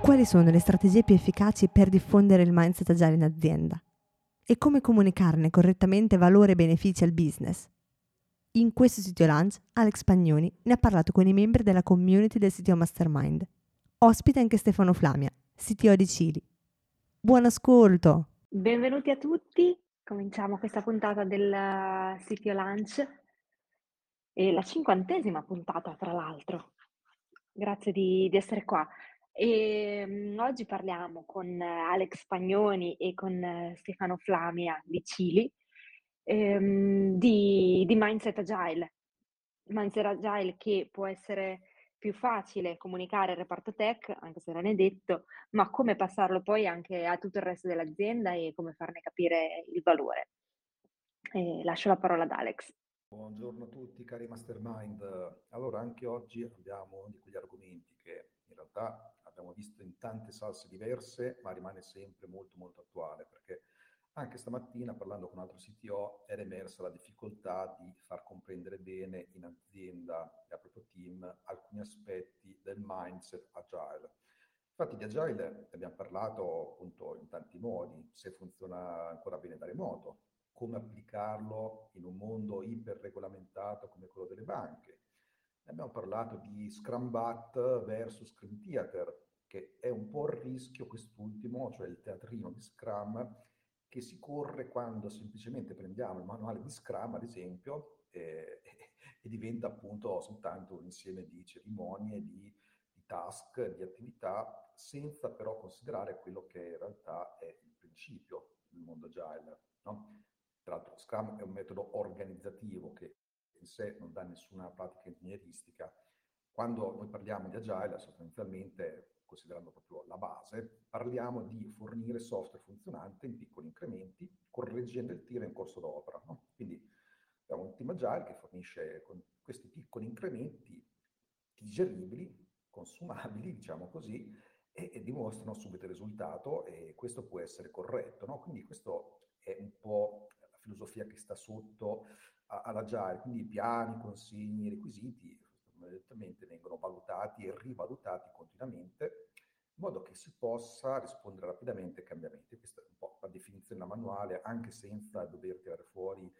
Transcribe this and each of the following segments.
Quali sono le strategie più efficaci per diffondere il mindset agile in azienda? E come comunicarne correttamente valore e benefici al business? In questo sito lunch, Alex Pagnoni ne ha parlato con i membri della community del CTO Mastermind. Ospita anche Stefano Flamia, CTO di Cili. Buon ascolto! Benvenuti a tutti, cominciamo questa puntata del CTO Lunch, e la cinquantesima puntata tra l'altro. Grazie di, di essere qua. E, um, oggi parliamo con Alex Pagnoni e con Stefano Flamia di Cili ehm, di, di mindset agile. Mindset agile che può essere più facile comunicare al reparto tech, anche se non è detto, ma come passarlo poi anche a tutto il resto dell'azienda e come farne capire il valore. E lascio la parola ad Alex. Buongiorno a tutti cari mastermind. Allora anche oggi abbiamo uno di quegli argomenti che in realtà abbiamo visto in tante salse diverse, ma rimane sempre molto molto attuale perché anche stamattina, parlando con un altro CTO, era emersa la difficoltà di far comprendere bene in azienda e al proprio team alcuni aspetti del mindset agile. Infatti di agile abbiamo parlato appunto in tanti modi, se funziona ancora bene da remoto, come applicarlo in un mondo iperregolamentato come quello delle banche. Abbiamo parlato di Scrum Bat versus Scrum Theater, che è un po' il rischio quest'ultimo, cioè il teatrino di Scrum, che si corre quando semplicemente prendiamo il manuale di Scrum, ad esempio, eh, e diventa appunto soltanto un insieme di cerimonie, di, di task, di attività, senza però considerare quello che in realtà è il principio del mondo agile. No? Tra l'altro Scrum è un metodo organizzativo che in sé non dà nessuna pratica ingegneristica. Quando noi parliamo di agile, sostanzialmente considerando proprio la base, parliamo di fornire software funzionante in piccoli incrementi, correggendo il tiro in corso d'opera. No? Quindi abbiamo un team agile che fornisce con questi piccoli incrementi digeribili, consumabili, diciamo così, e, e dimostrano subito il risultato e questo può essere corretto. No? Quindi questo è un po' filosofia che sta sotto all'agile, quindi i piani, consigli, requisiti direttamente vengono valutati e rivalutati continuamente in modo che si possa rispondere rapidamente ai cambiamenti. Questa è un po' la definizione manuale, anche senza dover tirare fuori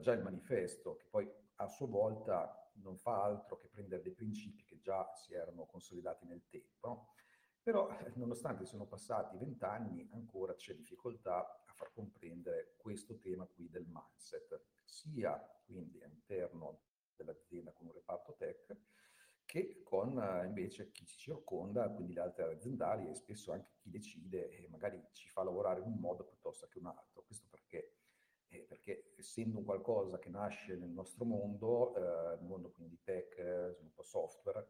già il manifesto, che poi a sua volta non fa altro che prendere dei principi che già si erano consolidati nel tempo. No? Però, nonostante siano passati vent'anni, ancora c'è difficoltà far comprendere questo tema qui del mindset, sia quindi all'interno dell'azienda con un reparto tech, che con eh, invece chi ci circonda, quindi le altre aziendali e spesso anche chi decide e magari ci fa lavorare in un modo piuttosto che un altro. Questo perché? Eh, perché essendo qualcosa che nasce nel nostro mondo, eh, nel mondo quindi tech, sviluppo software,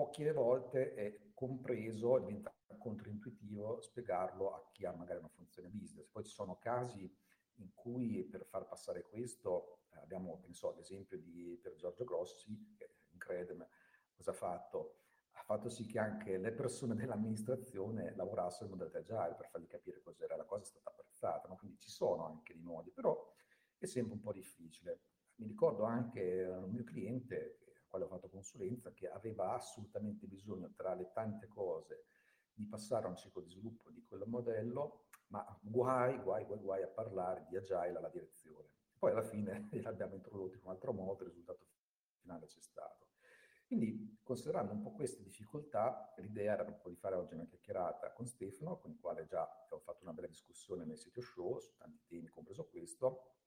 poche volte è compreso, diventa controintuitivo spiegarlo a chi ha magari una funzione business. Poi ci sono casi in cui per far passare questo abbiamo, penso esempio di, per Giorgio Grossi, che in Credem cosa ha fatto? Ha fatto sì che anche le persone dell'amministrazione lavorassero in modalità agile per fargli capire cos'era, la cosa è stata apprezzata, no? quindi ci sono anche dei modi, però è sempre un po' difficile. Mi ricordo anche un mio cliente, al quale ho fatto consulenza, che aveva assolutamente bisogno, tra le tante cose, di passare a un ciclo di sviluppo di quel modello, ma guai, guai, guai, guai a parlare di agile alla direzione. Poi alla fine l'abbiamo introdotto in un altro modo, il risultato finale c'è stato. Quindi, considerando un po' queste difficoltà, l'idea era un di fare oggi una chiacchierata con Stefano, con il quale già ho fatto una bella discussione nel sito show su tanti temi, compreso questo,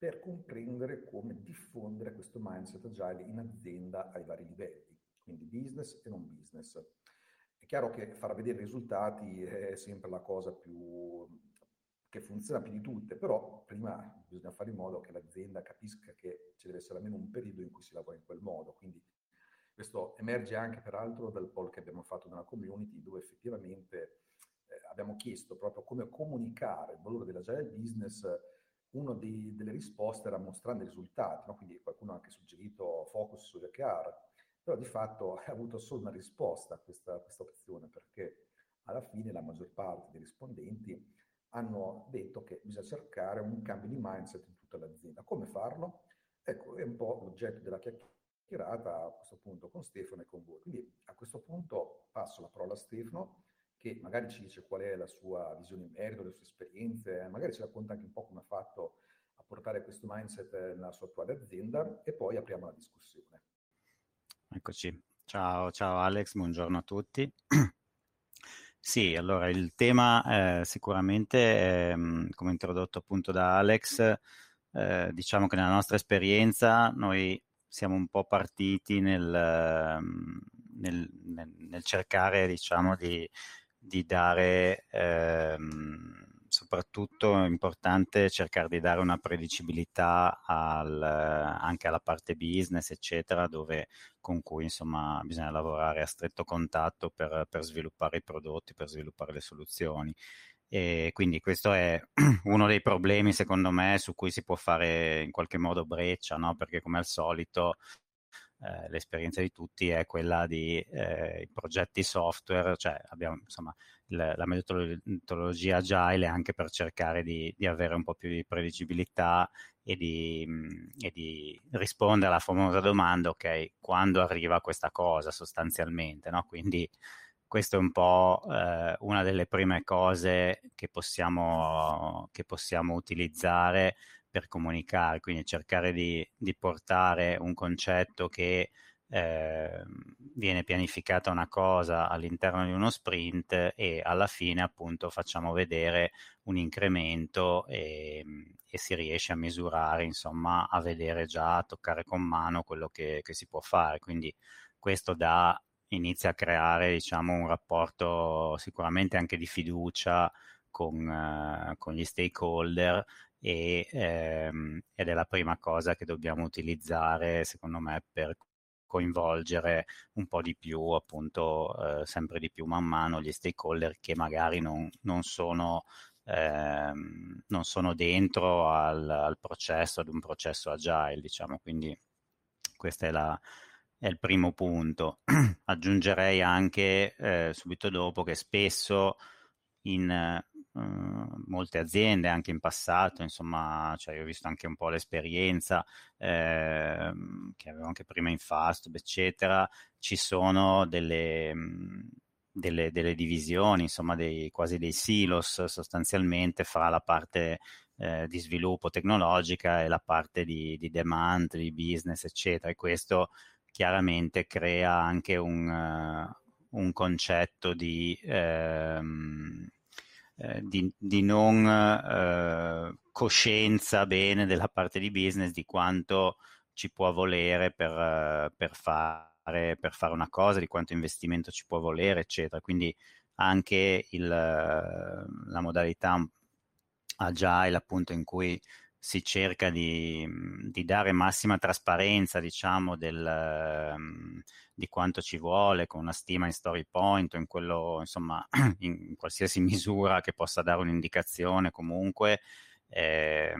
per comprendere come diffondere questo mindset agile in azienda ai vari livelli, quindi business e non business. È chiaro che far vedere i risultati è sempre la cosa più che funziona più di tutte, però prima bisogna fare in modo che l'azienda capisca che ci deve essere almeno un periodo in cui si lavora in quel modo. Quindi questo emerge anche peraltro dal poll che abbiamo fatto nella community, dove effettivamente eh, abbiamo chiesto proprio come comunicare il valore dell'agile business. Una delle risposte era mostrando i risultati, no? quindi qualcuno ha anche suggerito focus sugli OKR, però di fatto ha avuto solo una risposta a questa, questa opzione, perché alla fine la maggior parte dei rispondenti hanno detto che bisogna cercare un cambio di mindset in tutta l'azienda. Come farlo? Ecco, è un po' l'oggetto della chiacchierata a questo punto con Stefano e con voi. Quindi a questo punto passo la parola a Stefano che magari ci dice qual è la sua visione in merito, le sue esperienze, magari ci racconta anche un po' come ha fatto a portare questo mindset nella sua attuale azienda e poi apriamo la discussione. Eccoci. Ciao, ciao Alex, buongiorno a tutti. Sì, allora il tema eh, sicuramente, eh, come introdotto appunto da Alex, eh, diciamo che nella nostra esperienza noi siamo un po' partiti nel, ehm, nel, nel cercare, diciamo, di, di dare ehm, soprattutto è importante cercare di dare una predicibilità al, anche alla parte business, eccetera, dove, con cui insomma bisogna lavorare a stretto contatto per, per sviluppare i prodotti, per sviluppare le soluzioni. E quindi questo è uno dei problemi, secondo me, su cui si può fare in qualche modo breccia, no? perché come al solito eh, l'esperienza di tutti è quella di eh, progetti software, cioè abbiamo insomma il, la metodologia agile anche per cercare di, di, avere un po' più di prevedibilità e di, mh, e di, rispondere alla famosa domanda, ok, quando arriva questa cosa sostanzialmente, no? Quindi questo è un po' eh, una delle prime cose che possiamo, che possiamo utilizzare per comunicare, quindi cercare di, di portare un concetto che eh, viene pianificata una cosa all'interno di uno sprint e alla fine appunto facciamo vedere un incremento e, e si riesce a misurare, insomma, a vedere già, a toccare con mano quello che, che si può fare. Quindi questo dà, inizia a creare, diciamo, un rapporto sicuramente anche di fiducia con, uh, con gli stakeholder e, ehm, ed è la prima cosa che dobbiamo utilizzare, secondo me, per coinvolgere un po' di più, appunto, eh, sempre di più man mano gli stakeholder che magari non, non sono ehm, non sono dentro al, al, processo, ad un processo agile, diciamo, quindi questo è, la, è il primo punto. Aggiungerei anche eh, subito dopo che spesso in uh, molte aziende, anche in passato, insomma, cioè io ho visto anche un po' l'esperienza eh, che avevo anche prima in Fastweb, eccetera, ci sono delle, delle, delle divisioni, insomma, dei, quasi dei silos sostanzialmente fra la parte eh, di sviluppo tecnologica e la parte di, di, demand, di business, eccetera. E questo chiaramente crea anche un, uh, un concetto di, ehm, eh, di, di, non eh, coscienza bene della parte di business di quanto ci può volere per, per, fare, per fare una cosa, di quanto investimento ci può volere, eccetera. Quindi anche il, la modalità agile, appunto, in cui si cerca di, di, dare massima trasparenza, diciamo, del, di quanto ci vuole con una stima in story point o in quello, insomma, in qualsiasi misura che possa dare un'indicazione comunque, eh,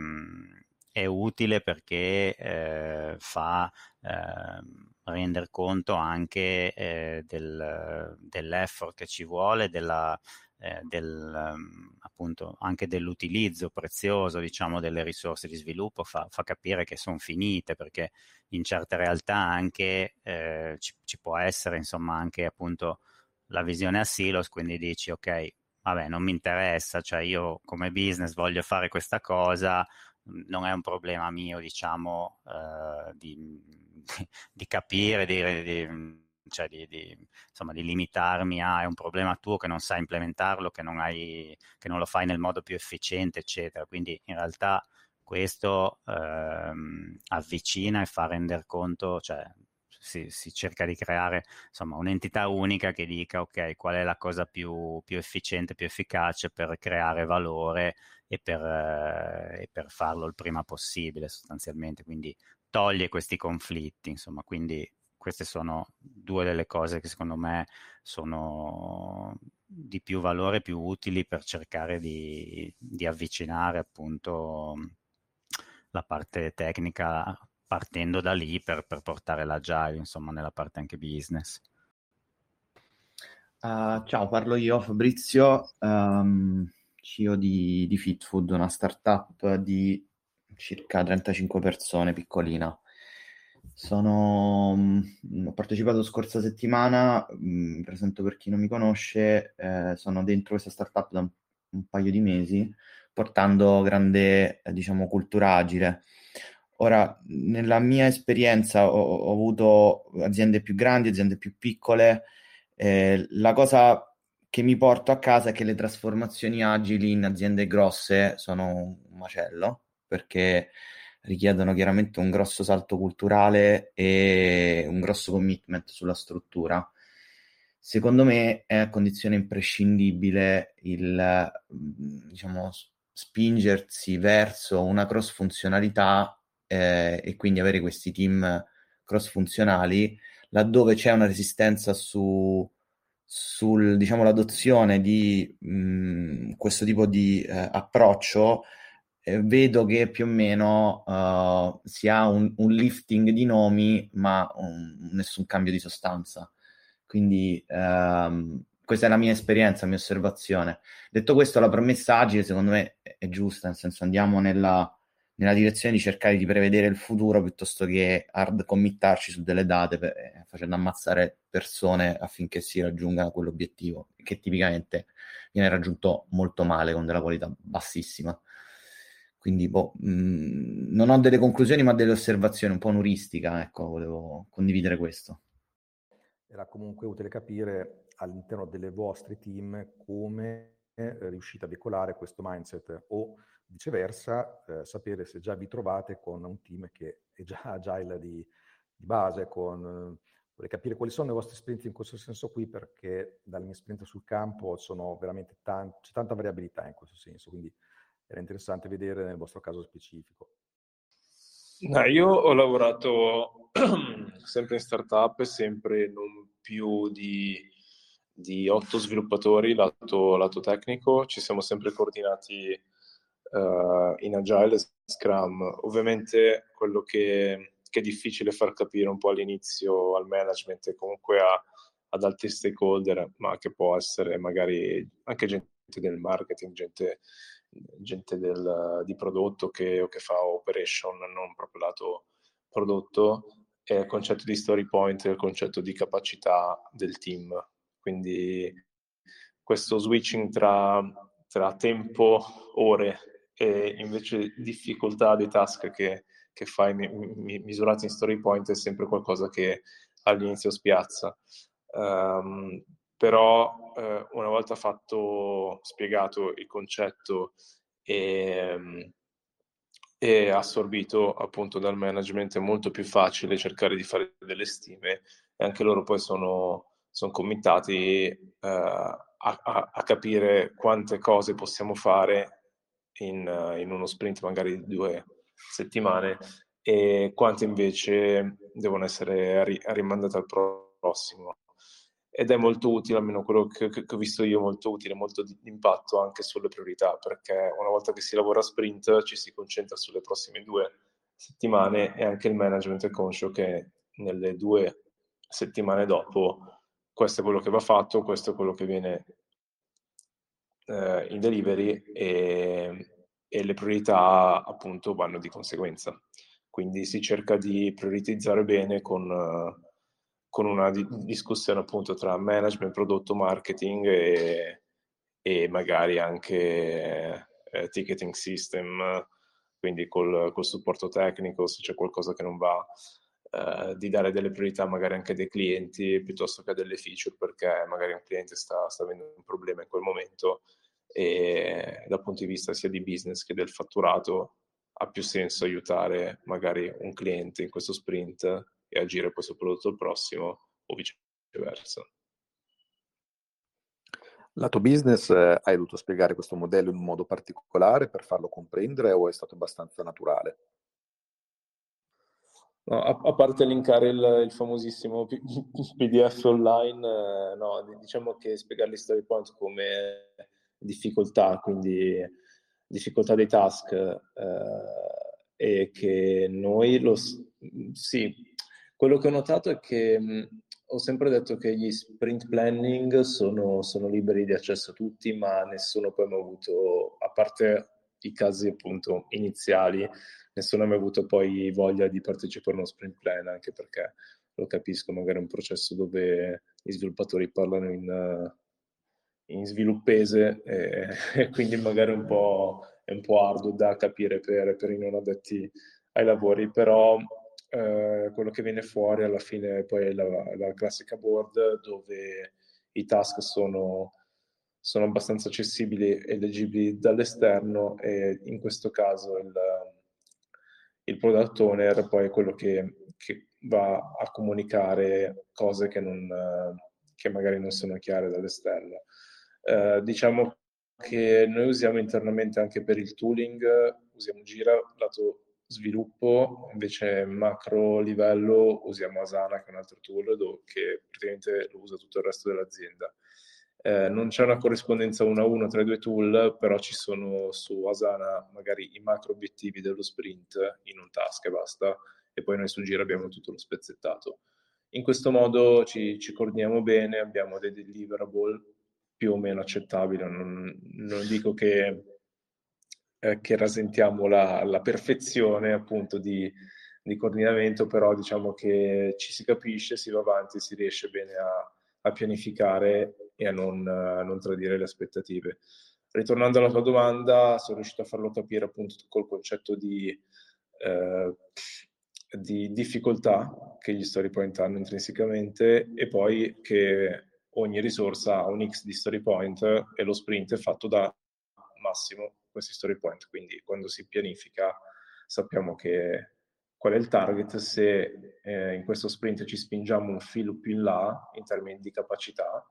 è utile perché eh, fa eh, rendere conto anche eh, del, dell'effort che ci vuole, della, eh, del, um, appunto anche dell'utilizzo prezioso diciamo delle risorse di sviluppo fa, fa capire che sono finite perché in certe realtà anche eh, ci, ci, può essere insomma anche appunto la visione a silos quindi dici ok vabbè non mi interessa cioè io come business voglio fare questa cosa non è un problema mio diciamo eh, di, di, capire di, di cioè di, di, insomma, di, limitarmi a è un problema tuo che non sai implementarlo, che non, hai, che non lo fai nel modo più efficiente, eccetera. Quindi in realtà questo ehm, avvicina e fa rendere conto, cioè si, si, cerca di creare insomma, un'entità unica che dica ok qual è la cosa più, più efficiente, più efficace per creare valore e per, eh, e per, farlo il prima possibile sostanzialmente, quindi toglie questi conflitti, insomma, quindi queste sono due delle cose che secondo me sono di più valore, più utili per cercare di, di avvicinare appunto la parte tecnica partendo da lì per, per portare l'agile, insomma, nella parte anche business. Uh, ciao, parlo io, Fabrizio. Um, CEO di, di FitFood, una startup di circa 35 persone, piccolina. Sono, mh, ho partecipato scorsa settimana, mh, mi presento per chi non mi conosce, eh, sono dentro questa startup da un, un paio di mesi, portando grande, eh, diciamo, cultura agile. Ora, nella mia esperienza ho, ho avuto aziende più grandi, aziende più piccole, eh, la cosa che mi porto a casa è che le trasformazioni agili in aziende grosse sono un macello, perché richiedono chiaramente un grosso salto culturale e un grosso commitment sulla struttura. Secondo me è a condizione imprescindibile il diciamo, spingersi verso una cross funzionalità eh, e quindi avere questi team cross funzionali laddove c'è una resistenza su sul, diciamo, di mh, mm, questo tipo di eh, approccio, eh, vedo che più o meno uh, si ha un, un, lifting di nomi, ma un, nessun cambio di sostanza. Quindi um, questa è la mia esperienza, la mia osservazione. Detto questo, la promessa agile secondo me è, è giusta, nel senso andiamo nella nella direzione di cercare di prevedere il futuro piuttosto che hard committarci su delle date per, eh, facendo ammazzare persone affinché si raggiunga quell'obiettivo che tipicamente viene raggiunto molto male con della qualità bassissima. Quindi boh, mh, mm, non ho delle conclusioni ma delle osservazioni, un po' un'uristica, ecco, volevo condividere questo. Era comunque utile capire all'interno delle vostre team come eh, riuscite a veicolare questo mindset o Viceversa, eh, sapere se già vi trovate con un team che è già agile di, di base, con, vorrei capire quali sono le vostre esperienze in questo senso qui, perché dalle mie esperienze sul campo sono veramente tan- c'è tanta variabilità in questo senso, quindi era interessante vedere nel vostro caso specifico. No, io ho lavorato sempre in startup sempre non più di, di otto sviluppatori lato, lato tecnico, ci siamo sempre coordinati uh, in Agile e Scrum. Ovviamente quello che, che, è difficile far capire un po' all'inizio al management e comunque a, ad altri stakeholder, ma che può essere magari anche gente del marketing, gente, gente del, di prodotto che, che fa operation, non proprio lato prodotto, è il concetto di story point, il concetto di capacità del team. Quindi questo switching tra, tra tempo, ore e invece difficoltà dei task che, che fai mi, mi, misurati in story point è sempre qualcosa che all'inizio spiazza. Um, però eh, una volta fatto, spiegato il concetto e, e, assorbito appunto dal management è molto più facile cercare di fare delle stime e anche loro poi sono, sono committati eh, a, a, a capire quante cose possiamo fare in, in uno sprint magari di due settimane e quante invece devono essere ri- rimandate al prossimo. Ed è molto utile, almeno quello che, che, ho visto io, molto utile, molto di impatto anche sulle priorità, perché una volta che si lavora a sprint ci si concentra sulle prossime due settimane e anche il management è conscio che nelle due settimane dopo questo è quello che va fatto, questo è quello che viene eh, in delivery e, e, le priorità appunto vanno di conseguenza. Quindi si cerca di prioritizzare bene con, con una di- discussione appunto tra management, prodotto, marketing e, e magari anche eh, ticketing system, quindi col, col, supporto tecnico se c'è qualcosa che non va. Eh, di dare delle priorità magari anche dei clienti piuttosto che delle feature perché magari un cliente sta, sta avendo un problema in quel momento e dal punto di vista sia di business che del fatturato ha più senso aiutare magari un cliente in questo sprint e agire poi sul prodotto prossimo o viceversa. Lato business, eh, hai dovuto spiegare questo modello in un modo particolare per farlo comprendere o è stato abbastanza naturale? No, a, a, parte linkare il, il famosissimo PDF online, eh, no, diciamo che spiegare gli story point come difficoltà, quindi difficoltà dei task, eh, e che noi lo... Sì, quello che ho notato è che mh, ho sempre detto che gli sprint planning sono, sono, liberi di accesso a tutti, ma nessuno poi ha avuto, a parte i casi appunto iniziali, nessuno ha mai avuto poi voglia di partecipare a uno sprint plan, anche perché lo capisco, magari è un processo dove gli sviluppatori parlano in, in sviluppese e, e, quindi magari un è un po' arduo da capire per, per i non addetti ai lavori, però eh, quello che viene fuori alla fine poi è la, la classica board dove i task sono, sono abbastanza accessibili e leggibili dall'esterno e in questo caso il, il product owner poi è quello che, che va a comunicare cose che, non, che, magari non sono chiare dall'esterno. Eh, diciamo che noi usiamo internamente anche per il tooling, usiamo Gira lato sviluppo, invece macro livello usiamo Asana che è un altro tool che praticamente lo usa tutto il resto dell'azienda. Eh, non c'è una corrispondenza uno a uno tra i due tool, però ci sono su Asana magari i macro obiettivi dello sprint in un task e basta, e poi noi su Gira abbiamo tutto lo spezzettato. In questo modo ci, ci coordiniamo bene, abbiamo dei deliverable più o meno accettabili, non, non dico che, eh, che rasentiamo la, la, perfezione appunto di, di coordinamento, però diciamo che ci si capisce, si va avanti, si riesce bene a a pianificare e a non, a non tradire le aspettative. Ritornando alla tua domanda, sono riuscito a farlo capire appunto col concetto di, eh, di difficoltà che gli story point hanno intrinsecamente e poi che ogni risorsa ha un X di story point e lo sprint è fatto da massimo questi story point. Quindi quando si pianifica sappiamo che qual è il target se eh, in questo sprint ci spingiamo un filo più in là in termini di capacità.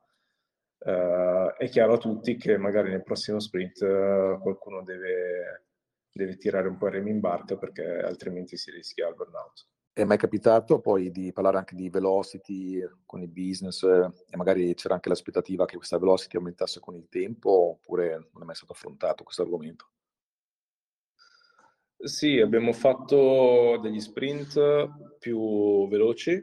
Eh, è chiaro a tutti che magari nel prossimo sprint eh, qualcuno deve, deve, tirare un po' il remi in barca perché altrimenti si rischia il burnout. È mai capitato poi di parlare anche di velocity con i business e magari c'era anche l'aspettativa che questa velocity aumentasse con il tempo oppure non è mai stato affrontato questo argomento? Sì, abbiamo fatto degli sprint più veloci,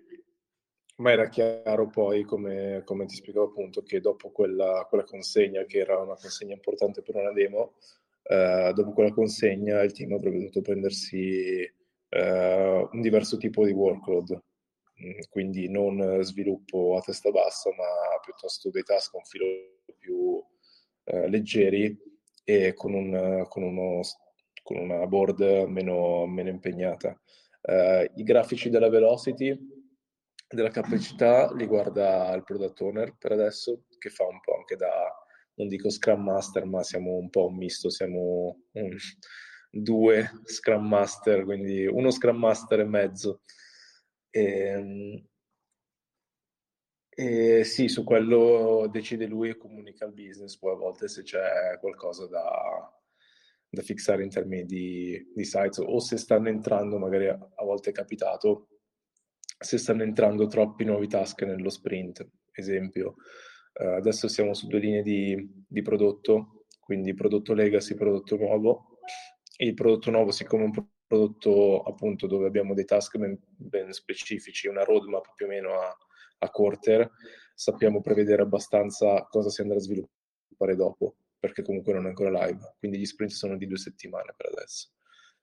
ma era chiaro poi, come, come ti spiegavo appunto, che dopo quella, quella, consegna, che era una consegna importante per una demo, eh, dopo quella consegna il team avrebbe dovuto prendersi eh, un diverso tipo di workload, mm, quindi non sviluppo a testa bassa, ma piuttosto dei task un filo più eh, leggeri e con, un, con uno con una board meno, meno impegnata. Uh, I grafici della velocity, della capacità, li guarda il product owner per adesso, che fa un po' anche da, non dico Scrum Master, ma siamo un po' un misto, siamo un, due Scrum Master, quindi uno Scrum Master e mezzo. E, ehm, e sì, su quello decide lui e comunica al business, poi a volte se c'è qualcosa da, da fissare in termini di, di sites o se stanno entrando, magari a, a volte è capitato, se stanno entrando troppi nuovi task nello sprint. Esempio, uh, adesso siamo su due linee di, di, prodotto, quindi prodotto legacy, prodotto nuovo. Il prodotto nuovo, siccome è un prodotto appunto dove abbiamo dei task ben, ben specifici, una roadmap più o meno a, a quarter, sappiamo prevedere abbastanza cosa si andrà a sviluppare dopo perché comunque non è ancora live, quindi gli sprint sono di due settimane per adesso.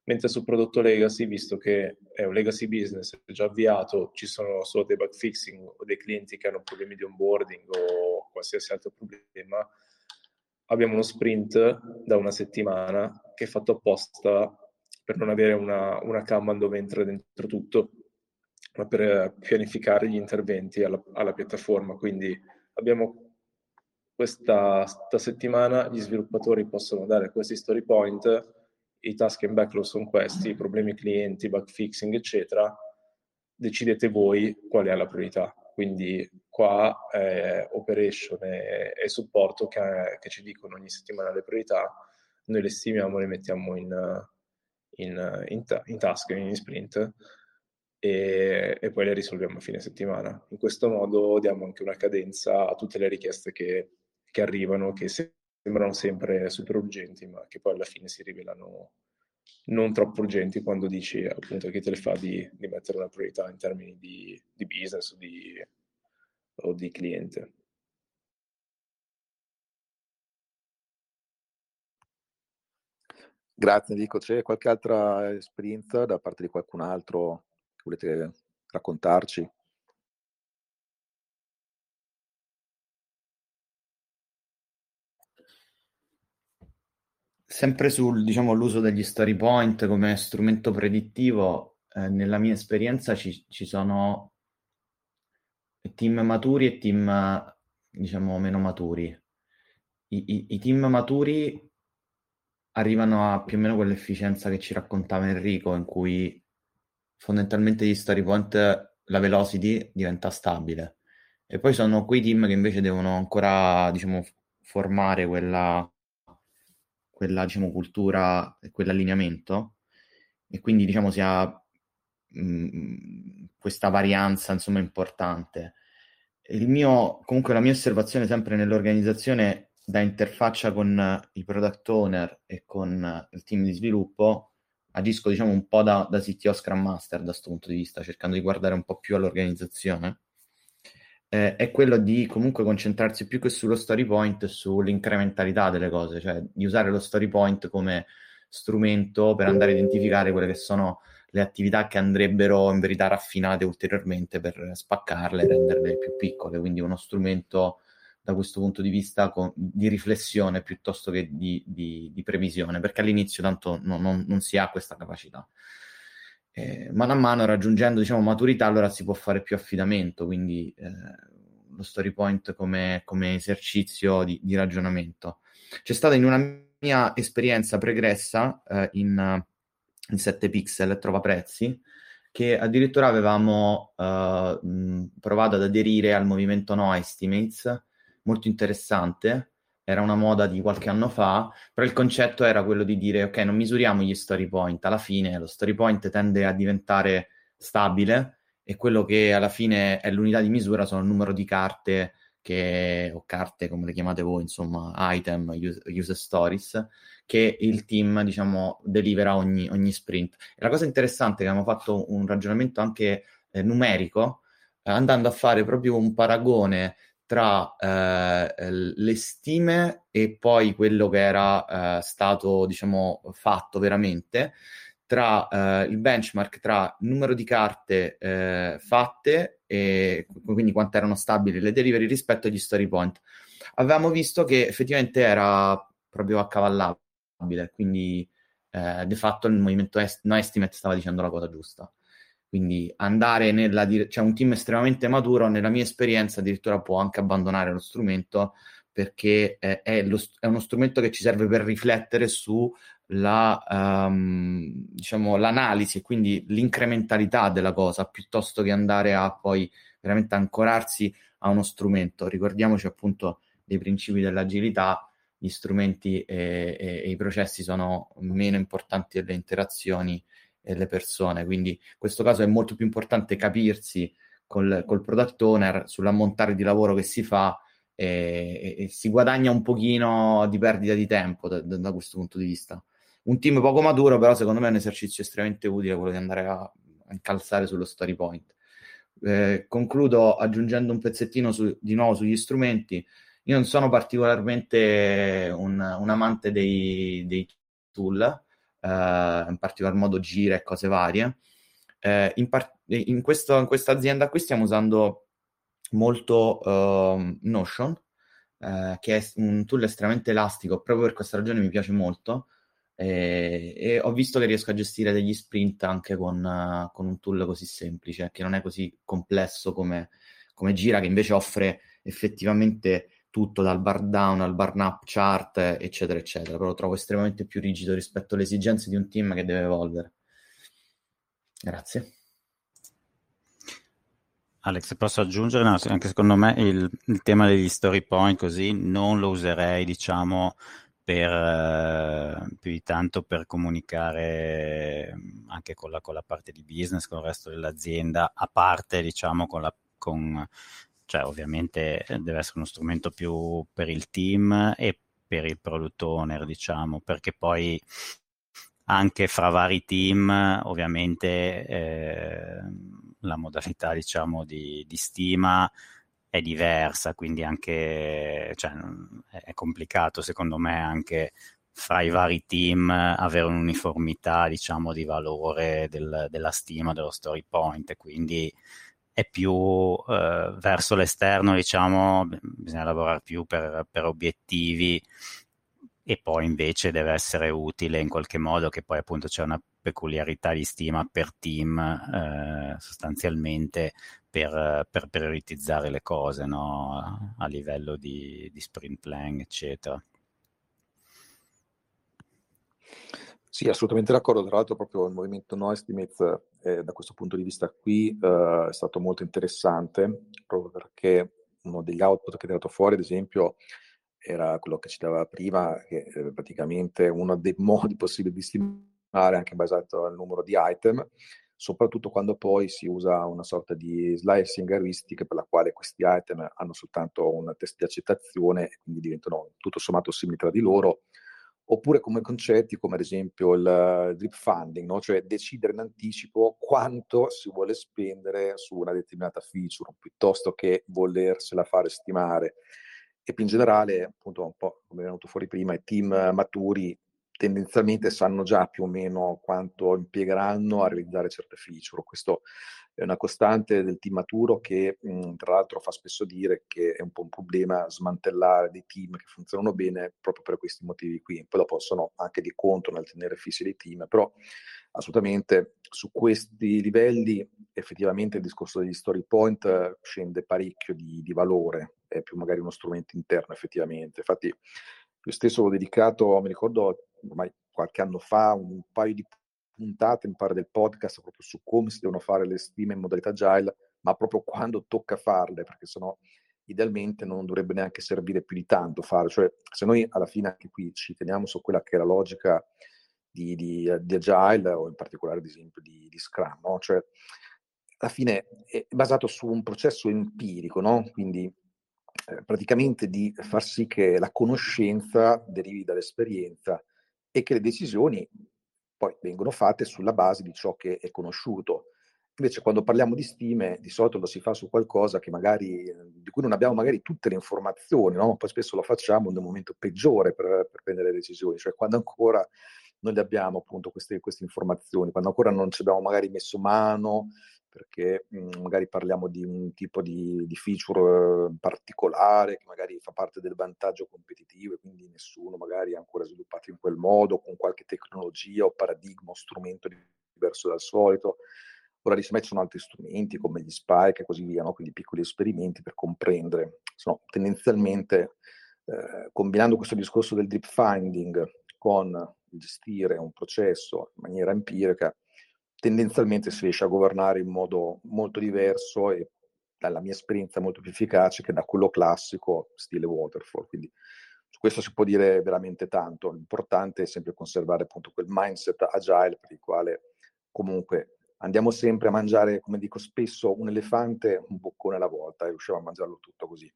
Mentre sul prodotto legacy, visto che è un legacy business, già avviato, ci sono solo dei bug fixing o dei clienti che hanno problemi di onboarding o qualsiasi altro problema, abbiamo uno sprint da una settimana che è fatto apposta per non avere una, una Kanban dove entra dentro tutto, ma per pianificare gli interventi alla, alla piattaforma. Quindi abbiamo questa, settimana gli sviluppatori possono dare questi story point, i task in backlog sono questi, i problemi clienti, bug fixing, eccetera, decidete voi qual è la priorità. Quindi qua eh, operation e, e supporto che, che, ci dicono ogni settimana le priorità, noi le stimiamo, le mettiamo in, in, in, ta- in task, in sprint e, e, poi le risolviamo a fine settimana. In questo modo diamo anche una cadenza a tutte le richieste che, che arrivano, che sembrano sempre super urgenti, ma che poi alla fine si rivelano non troppo urgenti quando dici appunto che te le fa di, di mettere una priorità in termini di, di business o di, o di cliente. Grazie Enrico, c'è qualche altra esperienza da parte di qualcun altro che volete raccontarci? Sempre sul diciamo, l'uso degli story point come strumento predittivo, eh, nella mia esperienza ci, ci, sono team maturi e team diciamo meno maturi. I, i, I, team maturi arrivano a più o meno quell'efficienza che ci raccontava Enrico, in cui fondamentalmente gli story point la velocity diventa stabile. E poi sono quei team che invece devono ancora diciamo, formare quella quella diciamo, cultura e quell'allineamento e quindi diciamo si ha mh, questa varianza insomma importante. Il mio, comunque la mia osservazione sempre nell'organizzazione da interfaccia con i product owner e con il team di sviluppo agisco diciamo un po' da, da CTO Scrum Master da questo punto di vista, cercando di guardare un po' più all'organizzazione. Eh, è quello di comunque concentrarsi più che sullo story point e sull'incrementalità delle cose, cioè di usare lo story point come strumento per andare a identificare quelle che sono le attività che andrebbero in verità raffinate ulteriormente per spaccarle e renderle più piccole, quindi uno strumento da questo punto di vista con, di riflessione piuttosto che di, di, di previsione, perché all'inizio tanto no, non, non, si ha questa capacità. Eh, mano a mano raggiungendo diciamo, maturità allora si può fare più affidamento, quindi eh, lo story point come, come esercizio di, di, ragionamento. C'è stata in una mia esperienza pregressa eh, in, in 7 pixel, trova prezzi, che addirittura avevamo mh, provato ad aderire al movimento No Estimates, molto interessante, era una moda di qualche anno fa, però il concetto era quello di dire ok, non misuriamo gli story point, alla fine lo story point tende a diventare stabile e quello che alla fine è l'unità di misura sono il numero di carte che, o carte come le chiamate voi, insomma, item, use, user stories, che il team, diciamo, delivera ogni, ogni sprint. E la cosa interessante è che abbiamo fatto un ragionamento anche eh, numerico, eh, andando a fare proprio un paragone tra eh, le stime e poi quello che era eh, stato, diciamo, fatto veramente, tra eh, il benchmark tra numero di carte eh, fatte e quindi quanto erano stabili le delivery rispetto agli story point. Avevamo visto che effettivamente era proprio accavallabile, quindi eh, de fatto il movimento est- no estimate stava dicendo la cosa giusta. Quindi andare nella dire- cioè un team estremamente maturo, nella mia esperienza, addirittura può anche abbandonare lo strumento perché è, è, lo, è uno strumento che ci serve per riflettere sulla um, diciamo, l'analisi e quindi l'incrementalità della cosa piuttosto che andare a poi veramente ancorarsi a uno strumento. Ricordiamoci appunto dei principi dell'agilità, gli strumenti e, e, e i processi sono meno importanti delle interazioni e le persone. Quindi in questo caso è molto più importante capirsi col, col product owner sull'ammontare di lavoro che si fa e, e, e, si guadagna un pochino di perdita di tempo da, da, questo punto di vista. Un team poco maturo, però, secondo me è un esercizio estremamente utile quello di andare a, a calzare sullo story point. Eh, concludo aggiungendo un pezzettino su, di nuovo sugli strumenti. Io non sono particolarmente un, un amante dei, dei tool, in particolar modo gira e cose varie. Eh, in, par- in, questo, in, questa azienda qui stiamo usando molto uh, Notion, eh, che è un tool estremamente elastico, proprio per questa ragione mi piace molto. E, e ho visto che riesco a gestire degli sprint anche con, uh, con, un tool così semplice, che non è così complesso come, come Gira, che invece offre effettivamente tutto dal bar down al bar up chart, eccetera, eccetera. Però lo trovo estremamente più rigido rispetto alle esigenze di un team che deve evolvere. Grazie. Alex, posso aggiungere? No, anche secondo me il, il, tema degli story point così non lo userei, diciamo, per eh, più di tanto per comunicare anche con la, con la, parte di business, con il resto dell'azienda, a parte, diciamo, con la con, cioè ovviamente deve essere uno strumento più per il team e per il product owner, diciamo, perché poi anche fra vari team ovviamente eh, la modalità diciamo di, di, stima è diversa, quindi anche cioè, è complicato secondo me anche fra i vari team avere un'uniformità diciamo di valore del, della stima dello story point, quindi è più eh, verso l'esterno diciamo bisogna lavorare più per, per obiettivi e poi invece deve essere utile in qualche modo che poi appunto c'è una peculiarità di stima per team eh, sostanzialmente per, per, prioritizzare le cose no? a livello di, di sprint plan eccetera. Sì, assolutamente d'accordo. Tra l'altro, proprio il movimento No Estimates, eh, da questo punto di vista qui, eh, è stato molto interessante, proprio perché uno degli output che è tirato fuori, ad esempio, era quello che citava prima, che eh, praticamente uno dei modi possibili di stimare, anche basato al numero di item, soprattutto quando poi si usa una sorta di slicing heuristic per la quale questi item hanno soltanto un test di accettazione e quindi diventano tutto sommato simili tra di loro, oppure come concetti come ad esempio il drip funding, no? cioè decidere in anticipo quanto si vuole spendere su una determinata feature, piuttosto che volersela fare stimare e più in generale, appunto, un po' come è venuto fuori prima, i team maturi tendenzialmente sanno già più o meno quanto impiegheranno a realizzare certe feature. Questo è una costante del team maturo che mh, tra l'altro fa spesso dire che è un po' un problema smantellare dei team che funzionano bene proprio per questi motivi qui. Poi dopo sono anche di contro nel tenere fissi dei team, però assolutamente su questi livelli effettivamente il discorso degli story point scende parecchio di, di valore, è più magari uno strumento interno effettivamente. Infatti io stesso ho dedicato, mi ricordo ormai qualche anno fa, un paio di puntate, mi pare, del podcast proprio su come si devono fare le stime in modalità agile, ma proprio quando tocca farle, perché sennò idealmente non dovrebbe neanche servire più di tanto fare. Cioè, se noi alla fine anche qui ci teniamo su quella che è la logica di, di, di Agile o in particolare ad esempio di, di Scrum, no? cioè alla fine è basato su un processo empirico, no? quindi eh, praticamente di far sì che la conoscenza derivi dall'esperienza e che le decisioni poi vengono fatte sulla base di ciò che è conosciuto. Invece quando parliamo di stime, di solito lo si fa su qualcosa magari, di cui non abbiamo magari tutte le informazioni, no? poi spesso lo facciamo nel momento peggiore per, per prendere decisioni, cioè quando ancora noi abbiamo appunto queste, queste, informazioni, quando ancora non ci abbiamo magari messo mano, perché mh, mhmm, magari parliamo di un tipo di, di feature eh, particolare che magari fa parte del vantaggio competitivo e quindi nessuno magari ha ancora sviluppato in quel modo, con qualche tecnologia o paradigma o strumento diverso dal solito. Ora di ci sono altri strumenti come gli spike e così via, no? quindi piccoli esperimenti per comprendere. Sono tendenzialmente, eh, combinando questo discorso del deep finding con gestire un processo in maniera empirica, tendenzialmente si riesce a governare in modo molto diverso e dalla mia esperienza molto più efficace che da quello classico stile waterfall. Quindi su questo si può dire veramente tanto. L'importante è sempre conservare appunto quel mindset agile per il quale comunque andiamo sempre a mangiare, come dico spesso, un elefante un boccone alla volta e riusciamo a mangiarlo tutto così.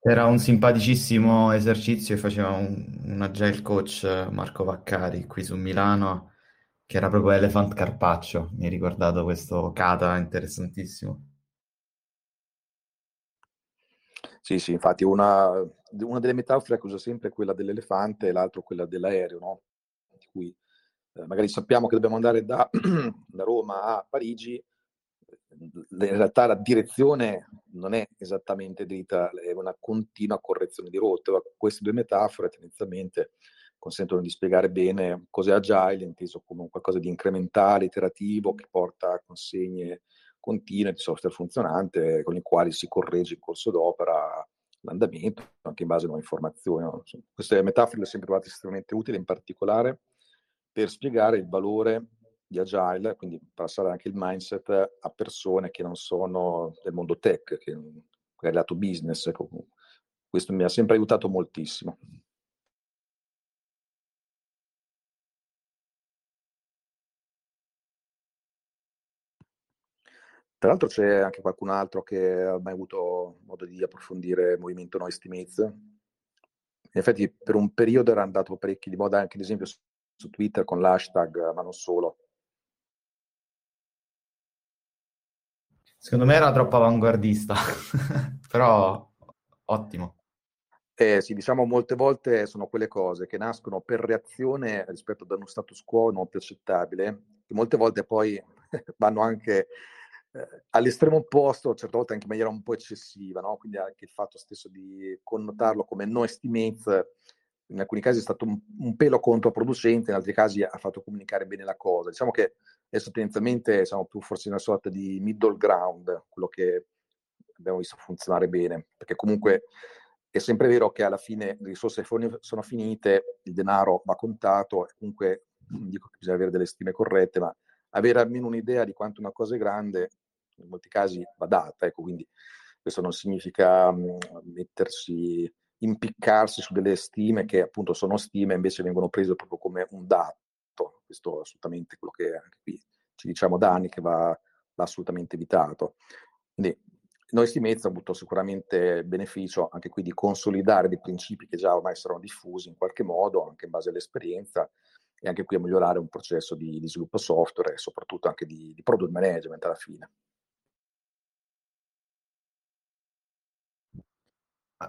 Era un simpaticissimo esercizio che faceva un, un agile coach Marco Vaccari qui su Milano, che era proprio Elephant Carpaccio. Mi ha ricordato questo kata interessantissimo. Sì, sì, infatti una, una delle metafore che uso sempre è quella dell'elefante e l'altra quella dell'aereo, no? Di cui eh, magari sappiamo che dobbiamo andare da, da Roma a Parigi, in realtà la direzione non è esattamente dritta, è una continua correzione di rotte. Queste due metafore tendenzialmente consentono di spiegare bene cos'è agile, inteso come qualcosa di incrementale, iterativo, che porta a consegne continue di software funzionante con i quali si corregge in corso d'opera l'andamento, anche in base a nuove informazioni. Queste metafore le ho sempre trovate estremamente utili, in particolare per spiegare il valore di agile, quindi passare anche il mindset a persone che non sono del mondo tech, che magari lato business. Ecco. Questo mi ha sempre aiutato moltissimo. Tra l'altro c'è anche qualcun altro che ha mai avuto modo di approfondire il movimento No Estimates. In effetti per un periodo era andato parecchio di moda anche ad esempio su Twitter con l'hashtag, ma non solo. Secondo me era troppo avanguardista, però ottimo. Eh, sì, diciamo molte volte sono quelle cose che nascono per reazione rispetto ad uno status quo non più accettabile, che molte volte poi vanno anche eh, all'estremo opposto, certe volte anche in maniera un po' eccessiva, no? quindi anche il fatto stesso di connotarlo come no estimate in alcuni casi è stato un, un, pelo controproducente, in altri casi ha fatto comunicare bene la cosa. Diciamo che adesso tendenzialmente siamo più forse in una sorta di middle ground, quello che abbiamo visto funzionare bene, perché comunque è sempre vero che alla fine le risorse sono finite, il denaro va contato, comunque dico che bisogna avere delle stime corrette, ma avere almeno un'idea di quanto una cosa è grande, in molti casi va data, ecco, quindi questo non significa mh, mettersi impiccarsi su delle stime che appunto sono stime invece vengono prese proprio come un dato. Questo è assolutamente quello che anche qui ci diciamo da anni che va, va assolutamente evitato. Quindi noi Stimezza ha avuto sicuramente beneficio anche qui di consolidare dei principi che già ormai saranno diffusi in qualche modo, anche in base all'esperienza, e anche qui a migliorare un processo di, di sviluppo software e soprattutto anche di, di product management alla fine.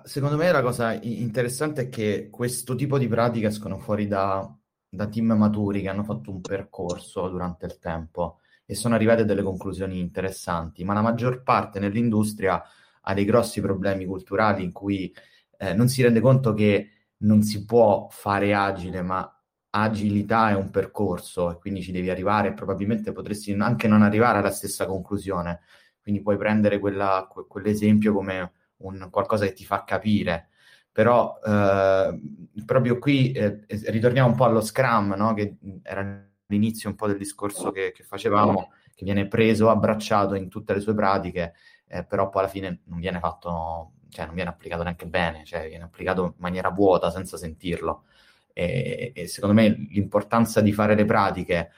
Secondo me la cosa interessante è che questo tipo di pratiche escono fuori da, da team maturi che hanno fatto un percorso durante il tempo e sono arrivate delle conclusioni interessanti, ma la maggior parte nell'industria ha dei grossi problemi culturali in cui eh, non si rende conto che non si può fare agile, ma agilità è un percorso e quindi ci devi arrivare, probabilmente potresti anche non arrivare alla stessa conclusione, quindi puoi prendere quella, quell'esempio come un qualcosa che ti fa capire. Però eh, proprio qui eh, ritorniamo un po' allo Scrum, no? che era l'inizio un po' del discorso che, che, facevamo, che viene preso, abbracciato in tutte le sue pratiche, eh, però poi alla fine non viene fatto, cioè non viene applicato neanche bene, cioè viene applicato in maniera vuota, senza sentirlo. E, e secondo me l'importanza di fare le pratiche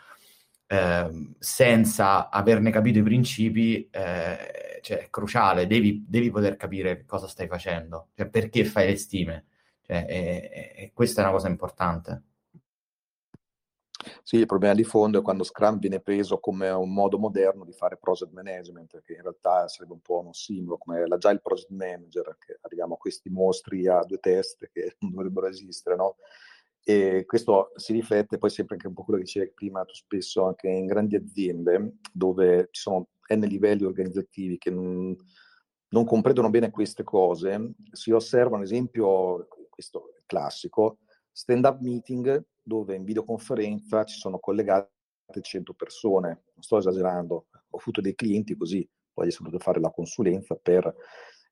eh, senza averne capito i principi eh, cioè, è cruciale, devi, devi, poter capire cosa stai facendo, cioè, perché fai le stime, cioè, e, e questa è una cosa importante. Sì, il problema di fondo è quando Scrum viene preso come un modo moderno di fare project management, che in realtà sarebbe un po' un simbolo, come l'agile project manager, che arriviamo a questi mostri a due teste che non dovrebbero esistere, no? E questo si riflette poi sempre anche un po' quello che dicevi prima, tu spesso anche in grandi aziende dove ci sono n livelli organizzativi che non, non comprendono bene queste cose, si osserva un esempio, questo classico, stand-up meeting dove in videoconferenza ci sono collegate 100 persone, non sto esagerando, ho avuto dei clienti così, poi è dovuto fare la consulenza per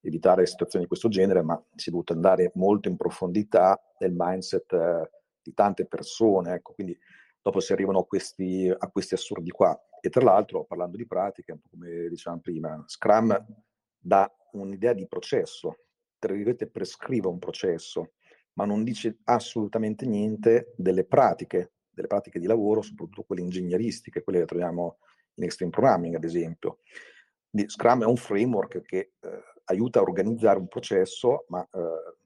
evitare situazioni di questo genere, ma si è dovuto andare molto in profondità nel mindset eh, di tante persone, ecco, quindi dopo si arrivano a questi, a questi assurdi qua. E tra l'altro, parlando di pratiche, come dicevamo prima, Scrum dà un'idea di processo, tra virgolette prescrive un processo, ma non dice assolutamente niente delle pratiche, delle pratiche di lavoro, soprattutto quelle ingegneristiche, quelle che troviamo in Extreme Programming, ad esempio. Scrum è un framework che eh, aiuta a organizzare un processo, ma eh,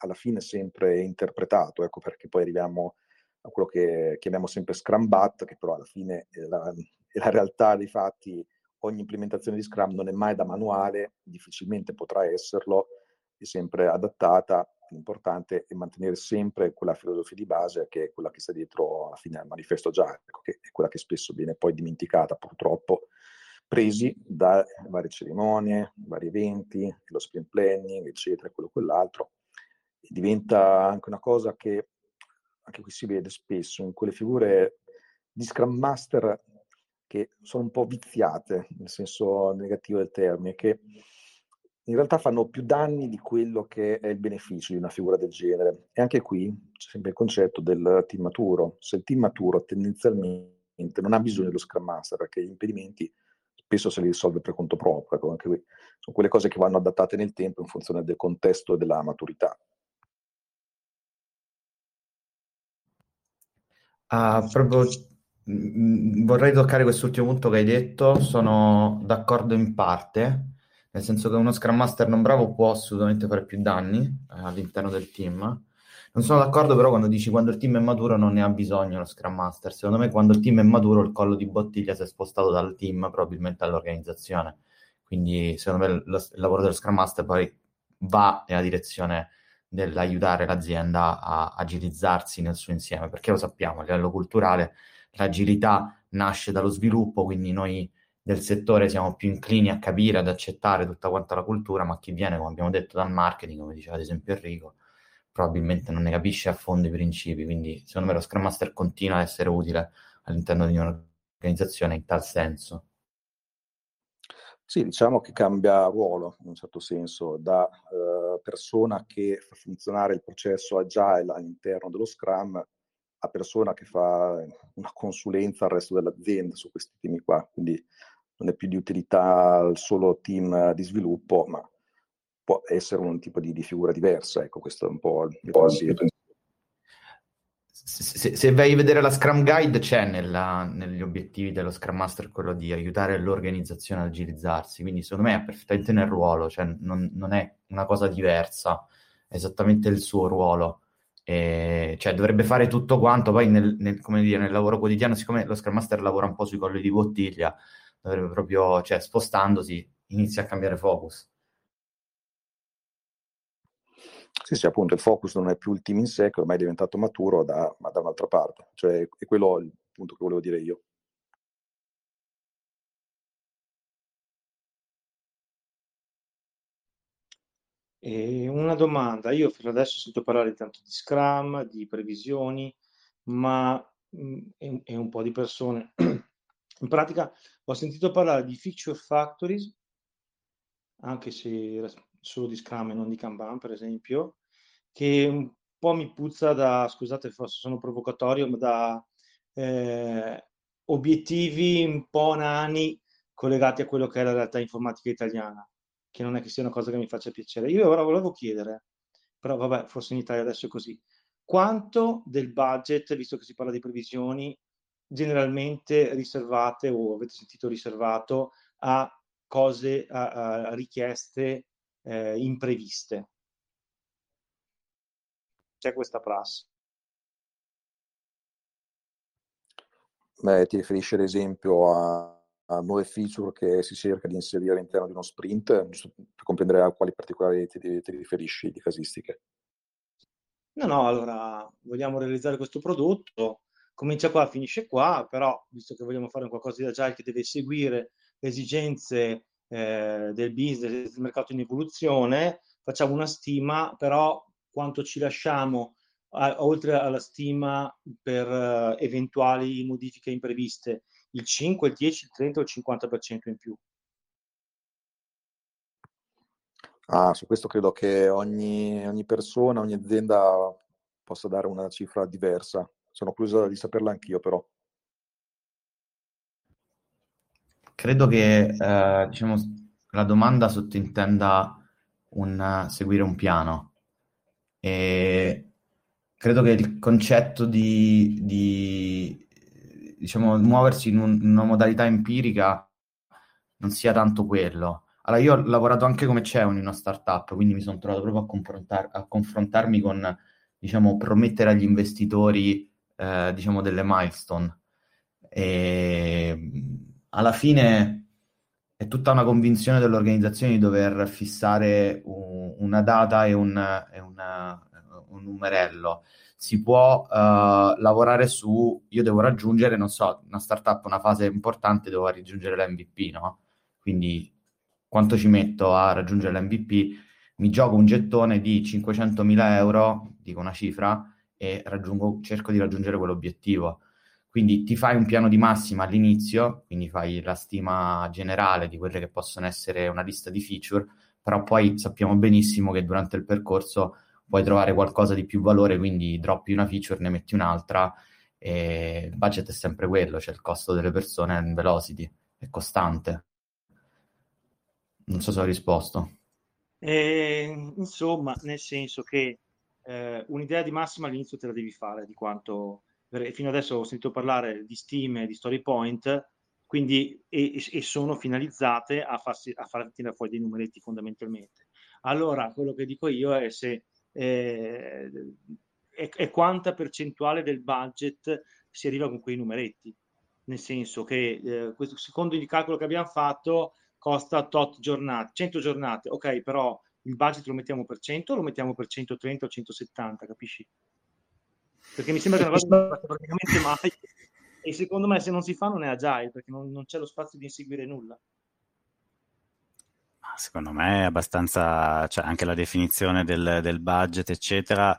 alla fine sempre interpretato, ecco perché poi arriviamo a quello che chiamiamo sempre Scrum Bat, che però alla fine è la, è la realtà dei fatti, ogni implementazione di Scrum non è mai da manuale, difficilmente potrà esserlo, è sempre adattata, l'importante è mantenere sempre quella filosofia di base che è quella che sta dietro alla fine al manifesto già, ecco, che è quella che spesso viene poi dimenticata purtroppo, presi da varie cerimonie, vari eventi, lo sprint planning, eccetera, quello quell'altro, diventa anche una cosa che anche qui si vede spesso in quelle figure di Scrum Master che sono un po' viziate, nel senso negativo del termine, che in realtà fanno più danni di quello che è il beneficio di una figura del genere. E anche qui c'è sempre il concetto del team maturo. Se il team maturo tendenzialmente non ha bisogno dello Scrum Master perché gli impedimenti spesso se li risolve per conto proprio. Ecco, anche qui. Sono quelle cose che vanno adattate nel tempo in funzione del contesto e della maturità. Uh, proprio mm, vorrei toccare quest'ultimo punto che hai detto, sono d'accordo in parte, nel senso che uno Scrum Master non bravo può assolutamente fare più danni eh, all'interno del team. Non sono d'accordo però quando dici quando il team è maturo non ne ha bisogno lo Scrum Master. Secondo me quando il team è maturo il collo di bottiglia si è spostato dal team probabilmente all'organizzazione. Quindi secondo me lo, il lavoro dello Scrum Master poi va nella direzione dell'aiutare l'azienda a agilizzarsi nel suo insieme, perché lo sappiamo, a livello culturale l'agilità nasce dallo sviluppo, quindi noi del settore siamo più inclini a capire, ad accettare tutta quanta la cultura, ma chi viene, come abbiamo detto, dal marketing, come diceva ad esempio Enrico, probabilmente non ne capisce a fondo i principi, quindi secondo me lo Scrum Master continua ad essere utile all'interno di un'organizzazione in tal senso. Sì, diciamo che cambia ruolo in un certo senso da eh, persona che fa funzionare il processo agile all'interno dello Scrum a persona che fa una consulenza al resto dell'azienda su questi temi qua. Quindi non è più di utilità al solo team di sviluppo, ma può essere un tipo di, di figura diversa. Ecco, questo è un po' il pensiero. Se, se, vai a vedere la Scrum Guide, c'è nella, negli obiettivi dello Scrum Master quello di aiutare l'organizzazione ad agilizzarsi, quindi secondo me è perfettamente nel ruolo, cioè non, non è una cosa diversa, è esattamente il suo ruolo. E, cioè dovrebbe fare tutto quanto, poi nel, nel, dire, nel, lavoro quotidiano, siccome lo Scrum Master lavora un po' sui colli di bottiglia, dovrebbe proprio, cioè spostandosi, inizia a cambiare focus. Sì, sì, appunto il focus non è più il team in sé, che ormai è diventato maturo, da, ma da un'altra parte. Cioè, è quello il punto che volevo dire io. E una domanda, io fino adesso ho sentito parlare tanto di Scrum, di previsioni, ma mh, e, e un po' di persone. In pratica ho sentito parlare di feature factories, anche se solo di Scrum e non di Kanban, per esempio, che un po' mi puzza da, scusate, forse sono provocatorio, ma da eh, obiettivi un po' nani collegati a quello che è la realtà informatica italiana, che non è che sia una cosa che mi faccia piacere. Io ora volevo chiedere, però vabbè, forse in Italia adesso è così, quanto del budget, visto che si parla di previsioni, generalmente riservate o avete sentito riservato a cose, a, a richieste eh, impreviste? C'è questa prassi. Beh, ti riferisci ad esempio a, a, nuove feature che si cerca di inserire all'interno di uno sprint, per comprendere a quali particolari ti, ti riferisci di casistiche? No, no, allora vogliamo realizzare questo prodotto, comincia qua, finisce qua, però visto che vogliamo fare qualcosa di agile che deve seguire le esigenze eh, del business, del mercato in evoluzione, facciamo una stima, però quanto ci lasciamo a, oltre alla stima per uh, eventuali modifiche impreviste, il 5, il 10, il 30 o il 50% in più. Ah, su questo credo che ogni, ogni persona, ogni azienda possa dare una cifra diversa. Sono curioso di saperla anch'io, però. Credo che eh, diciamo, la domanda sottintenda un, seguire un piano e credo che il concetto di, di diciamo, muoversi in, un, una modalità empirica non sia tanto quello. Allora, io ho lavorato anche come CEO in una startup, quindi mi sono trovato proprio a, confrontar- a confrontarmi con, diciamo, promettere agli investitori, eh, diciamo, delle milestone. E alla fine è tutta una convinzione dell'organizzazione di dover fissare un, una data e, un, e una, un numerello. Si può uh, lavorare su, io devo raggiungere, non so, una startup, una fase importante, devo raggiungere l'MVP, no? Quindi quanto ci metto a raggiungere l'MVP? Mi gioco un gettone di 500.000 euro, dico una cifra, e cerco di raggiungere quell'obiettivo quindi ti fai un piano di massima all'inizio, quindi fai la stima generale di quelle che possono essere una lista di feature, però poi sappiamo benissimo che durante il percorso puoi trovare qualcosa di più valore, quindi droppi una feature, ne metti un'altra e il budget è sempre quello, cioè il costo delle persone in velocity, è costante. Non so se ho risposto. Eh, insomma, nel senso che eh, un'idea di massima all'inizio te la devi fare di quanto fino adesso ho sentito parlare di Steam e di Story Point quindi e, e sono finalizzate a, farsi, a far tirare fuori dei numeretti fondamentalmente. Allora, quello che dico io è se eh, è, è, quanta percentuale del budget si arriva con quei numeretti, nel senso che eh, questo, secondo il calcolo che abbiamo fatto costa tot giornate, 100 giornate, ok, però il budget lo mettiamo per 100 o lo mettiamo per 130 o 170, capisci? Perché mi sembra che una cosa non si praticamente mai. E secondo me se non si fa non è agile perché non, non c'è lo spazio di inseguire nulla. Secondo me è abbastanza, cioè anche la definizione del, del budget, eccetera,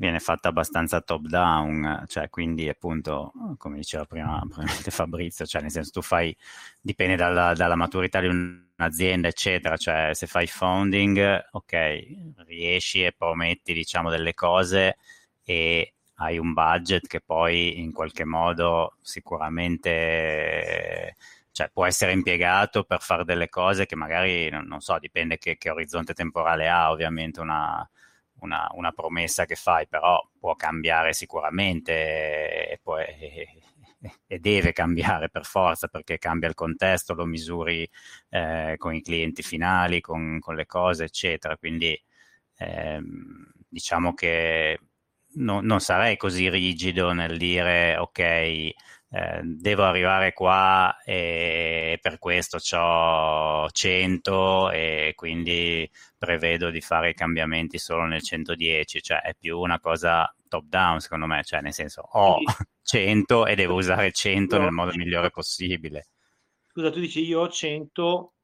viene fatta abbastanza top down, cioè quindi appunto, come diceva prima Fabrizio, cioè nel senso tu fai, dipende dalla, dalla, maturità di un'azienda, eccetera, cioè se fai founding, ok, riesci e prometti diciamo delle cose e hai un budget che poi in qualche modo sicuramente cioè, può essere impiegato per fare delle cose che magari, non, non so, dipende che, che, orizzonte temporale ha ovviamente una, una, una, promessa che fai, però può cambiare sicuramente e, può, e, e, deve cambiare per forza perché cambia il contesto, lo misuri eh, con i clienti finali, con, con, le cose, eccetera. Quindi ehm, diciamo che no, non sarei così rigido nel dire ok, eh, devo arrivare qua e per questo ho 100 e quindi prevedo di fare i cambiamenti solo nel 110, cioè è più una cosa top down secondo me, cioè nel senso ho 100 e devo usare 100 nel modo migliore possibile. Scusa, tu dici io ho 100,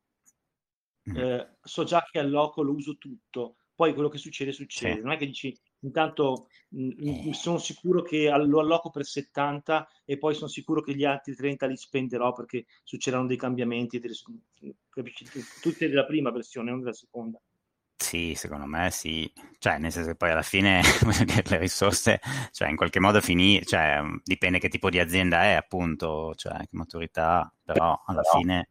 mm. eh, so già che alloco lo uso tutto, poi quello che succede succede, sì. non è che dici intanto mh, mm, mm, sono sicuro che lo alloco per 70 e poi sono sicuro che gli altri 30 li spenderò perché succederanno dei cambiamenti, delle, capisci? tutte della prima versione, non della seconda. Sì, secondo me sì, cioè nel senso che poi alla fine le risorse, cioè in qualche modo finì, cioè dipende che tipo di azienda è appunto, cioè che maturità, però alla però... fine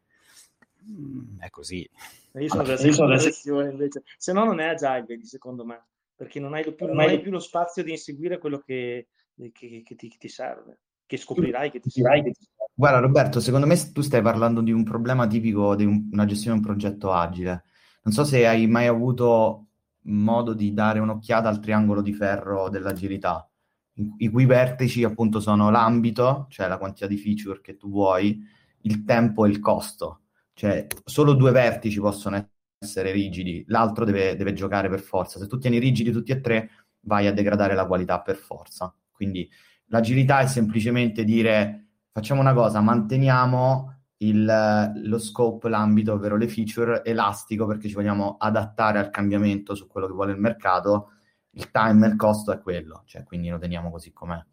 mh, è così. Io sono della seconda versione invece, se no non è agile, secondo me perché non hai più, non hai più lo spazio di inseguire quello che, che, che, ti, che ti, serve, che scoprirai che ti serve. Guarda Roberto, secondo me tu stai parlando di un problema tipico di un, una gestione di un progetto agile. Non so se hai mai avuto modo di dare un'occhiata al triangolo di ferro dell'agilità, i cui vertici appunto sono l'ambito, cioè la quantità di feature che tu vuoi, il tempo e il costo. Cioè solo due vertici possono essere essere rigidi, l'altro deve, deve, giocare per forza. Se tu tieni rigidi tutti e tre, vai a degradare la qualità per forza. Quindi l'agilità è semplicemente dire facciamo una cosa, manteniamo il, lo scope, l'ambito, ovvero le feature, elastico perché ci vogliamo adattare al cambiamento su quello che vuole il mercato. Il time il costo è quello, cioè quindi lo teniamo così com'è.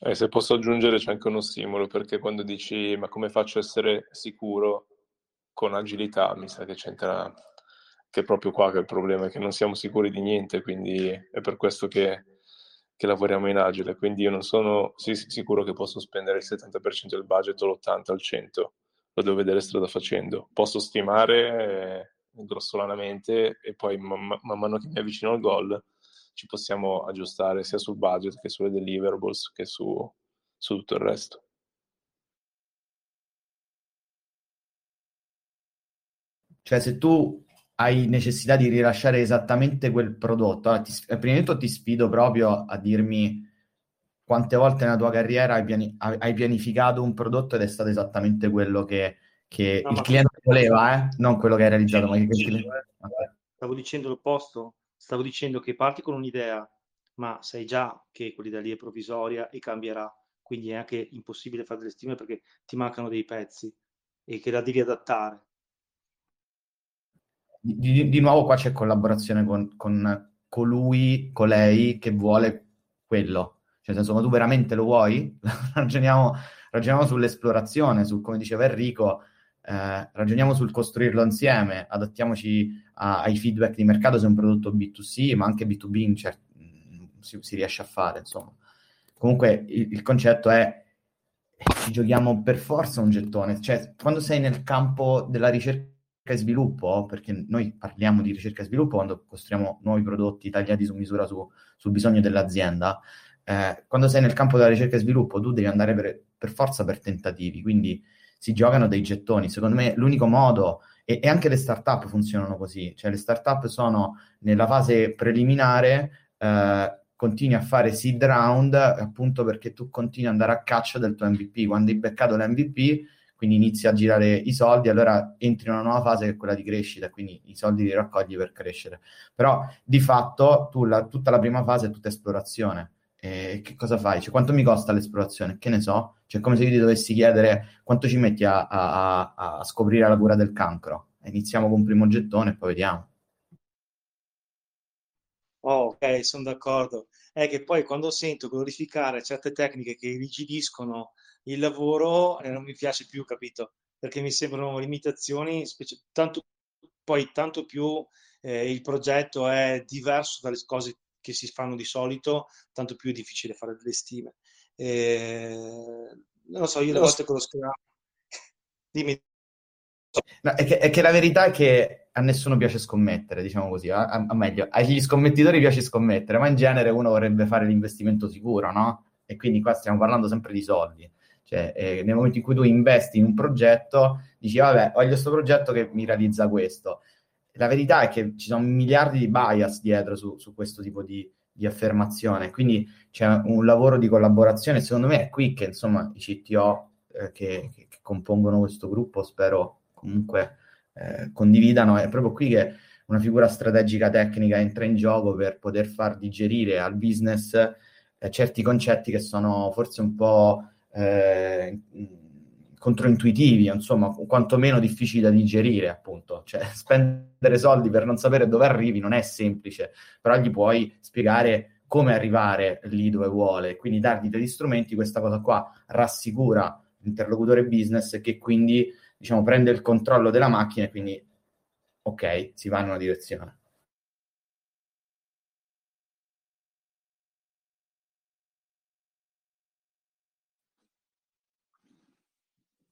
Eh, se posso aggiungere c'è anche uno stimolo perché quando dici ma come faccio a essere sicuro con agilità, mi sa che c'entra che è proprio qua che è il problema è che non siamo sicuri di niente, quindi è per questo che, che lavoriamo in agile. Quindi io non sono sì, sicuro che posso spendere il 70% del budget o l'80% al 100%, lo devo vedere strada facendo. Posso stimare eh, grossolanamente e poi man, man mano che mi avvicino al goal ci possiamo aggiustare sia sul budget che sulle deliverables che su, su tutto il resto. Cioè, se tu hai necessità di rilasciare esattamente quel prodotto, allora ti, prima di tutto ti sfido proprio a dirmi quante volte nella tua carriera hai, piani, hai pianificato un prodotto ed è stato esattamente quello che, che no, il cliente voleva, eh? non quello che hai realizzato. Che il cliente... Stavo dicendo l'opposto, stavo dicendo che parti con un'idea, ma sai già che quell'idea lì è provvisoria e cambierà, quindi è anche impossibile fare delle stime perché ti mancano dei pezzi e che la devi adattare. Di, di nuovo qua c'è collaborazione con, con colui, colei che vuole quello. Cioè, nel senso, ma tu veramente lo vuoi? ragioniamo, ragioniamo sull'esplorazione, su come diceva Enrico, eh, ragioniamo sul costruirlo insieme, adattiamoci a, ai feedback di mercato se è un prodotto B2C, ma anche B2B in cer- si, si riesce a fare, insomma. Comunque il, il concetto è ci giochiamo per forza un gettone, cioè quando sei nel campo della ricerca e sviluppo, perché noi parliamo di ricerca e sviluppo quando costruiamo nuovi prodotti tagliati su misura su, sul bisogno dell'azienda, eh, quando sei nel campo della ricerca e sviluppo tu devi andare per, per, forza per tentativi, quindi si giocano dei gettoni. Secondo me l'unico modo, e, e anche le start-up funzionano così, cioè le start-up sono nella fase preliminare, eh, continui a fare seed round appunto perché tu continui ad andare a caccia del tuo MVP. Quando hai beccato l'MVP, quindi inizi a girare i soldi, allora entri in una nuova fase che è quella di crescita, quindi i soldi li raccogli per crescere. Però di fatto tu la, tutta la prima fase è tutta esplorazione. E che cosa fai? Cioè, quanto mi costa l'esplorazione? Che ne so? Cioè, come se io ti dovessi chiedere quanto ci metti a, a, a, scoprire la cura del cancro. Iniziamo con un primo gettone e poi vediamo. Oh, ok, sono d'accordo. È che poi quando sento glorificare certe tecniche che irrigidiscono il lavoro, eh, non mi piace più, capito? Perché mi sembrano limitazioni, specie- tanto, poi tanto più eh, il progetto è diverso dalle cose che si fanno di solito, tanto più è difficile fare delle stime. Eh, non lo so, io le volte con lo Scrum... Dimmi. No, è, che, è, che, la verità è che a nessuno piace scommettere, diciamo così, a, a, meglio, agli scommettitori piace scommettere, ma in genere uno vorrebbe fare l'investimento sicuro, no? E quindi qua stiamo parlando sempre di soldi. Cioè, eh, nel momento in cui tu investi in un progetto, dici, vabbè, voglio questo progetto che mi realizza questo. La verità è che ci sono miliardi di bias dietro su, su questo tipo di, di, affermazione, quindi c'è un lavoro di collaborazione, secondo me è qui che, insomma, i CTO eh, che, che, compongono questo gruppo, spero comunque eh, condividano, è proprio qui che una figura strategica tecnica entra in gioco per poter far digerire al business eh, certi concetti che sono forse un po' eh, controintuitivi, insomma, quantomeno difficili da digerire, appunto. Cioè, spendere soldi per non sapere dove arrivi non è semplice, però gli puoi spiegare come arrivare lì dove vuole, quindi dargli degli strumenti, questa cosa qua rassicura l'interlocutore business che quindi diciamo, prende il controllo della macchina e quindi, ok, si va in una direzione.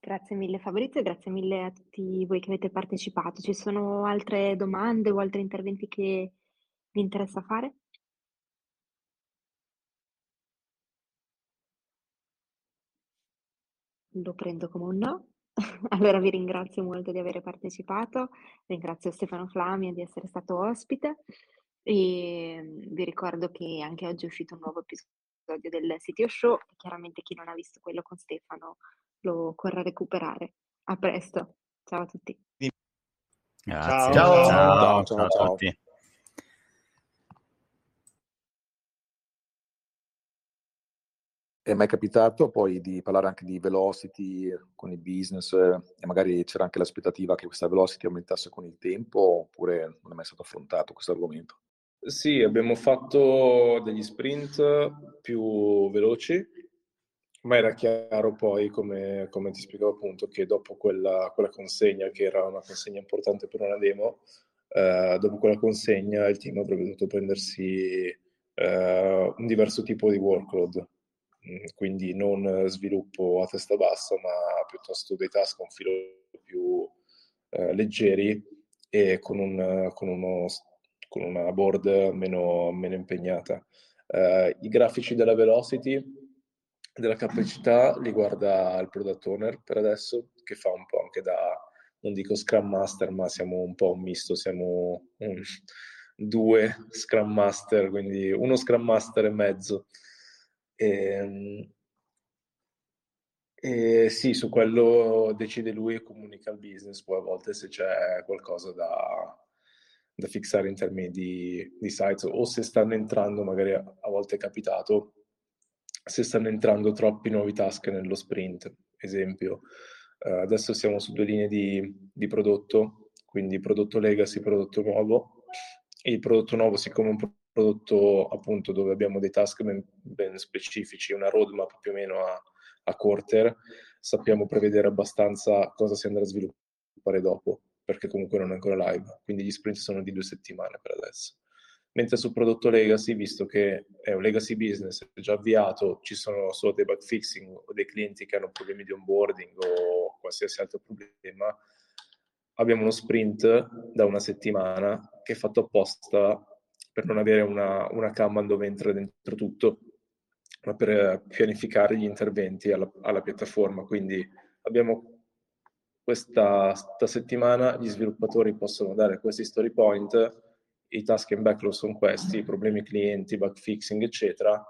Grazie mille Fabrizio, grazie mille a tutti voi che avete partecipato. Ci sono altre domande o altri interventi che vi interessa fare? Lo prendo come un no. Allora vi ringrazio molto di aver partecipato, ringrazio Stefano Flamia di essere stato ospite e mm, vi ricordo che anche oggi è uscito un nuovo episodio del Sitio Show, chiaramente chi non ha visto quello con Stefano lo corra a recuperare. A presto, ciao a tutti. Grazie. Ciao, ciao, ciao, ciao, ciao a tutti. È mai capitato poi di parlare anche di velocity con i business e magari c'era anche l'aspettativa che questa velocity aumentasse con il tempo oppure non è mai stato affrontato questo argomento? Sì, abbiamo fatto degli sprint più veloci, ma era chiaro poi, come, come ti spiegavo appunto, che dopo quella, quella, consegna, che era una consegna importante per una demo, eh, dopo quella consegna il team avrebbe dovuto prendersi eh, un diverso tipo di workload Mm, quindi non sviluppo a testa bassa, ma piuttosto dei task un filo più eh, leggeri e con, un, con, uno, con, una board meno, meno impegnata. Eh, I grafici della velocity, della capacità, li guarda il product owner per adesso, che fa un po' anche da, non dico Scrum Master, ma siamo un po' un misto, siamo un, due Scrum Master, quindi uno Scrum Master e mezzo. E, ehm, e sì, su quello decide lui e comunica al business, poi a volte se c'è qualcosa da, da fissare in termini di, di sites o se stanno entrando, magari a, a volte è capitato, se stanno entrando troppi nuovi task nello sprint. Esempio, uh, adesso siamo su due linee di, di prodotto, quindi prodotto legacy, prodotto nuovo. E il prodotto nuovo, siccome è un prodotto appunto dove abbiamo dei task ben, ben specifici, una roadmap più o meno a, a, quarter, sappiamo prevedere abbastanza cosa si andrà a sviluppare dopo, perché comunque non è ancora live, quindi gli sprint sono di due settimane per adesso. Mentre sul prodotto legacy, visto che è un legacy business già avviato, ci sono solo dei bug fixing o dei clienti che hanno problemi di onboarding o qualsiasi altro problema, abbiamo uno sprint da una settimana che è fatto apposta per non avere una, una Kanban dove entra dentro tutto, ma per pianificare gli interventi alla, alla piattaforma. Quindi abbiamo questa settimana, gli sviluppatori possono dare questi story point i task and backlog sono questi, i problemi clienti, bug fixing, eccetera,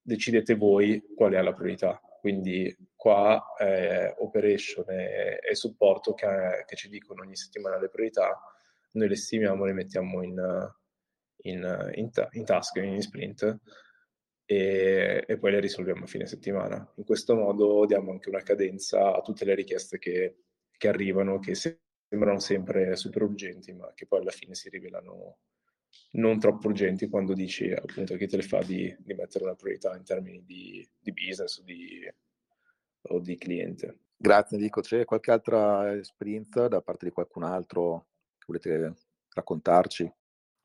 decidete voi qual è la priorità. Quindi qua eh, operation e, e supporto che, che, ci dicono ogni settimana le priorità, noi le stimiamo, le mettiamo in, in, in, in task, in sprint e, e, poi le risolviamo a fine settimana. In questo modo diamo anche una cadenza a tutte le richieste che, che arrivano, che sembrano sempre super urgenti, ma che poi alla fine si rivelano non troppo urgenti quando dici appunto chi te le fa di, di mettere una priorità in termini di, di business o di, o di, cliente. Grazie Enrico, c'è qualche altra sprint da parte di qualcun altro che volete raccontarci?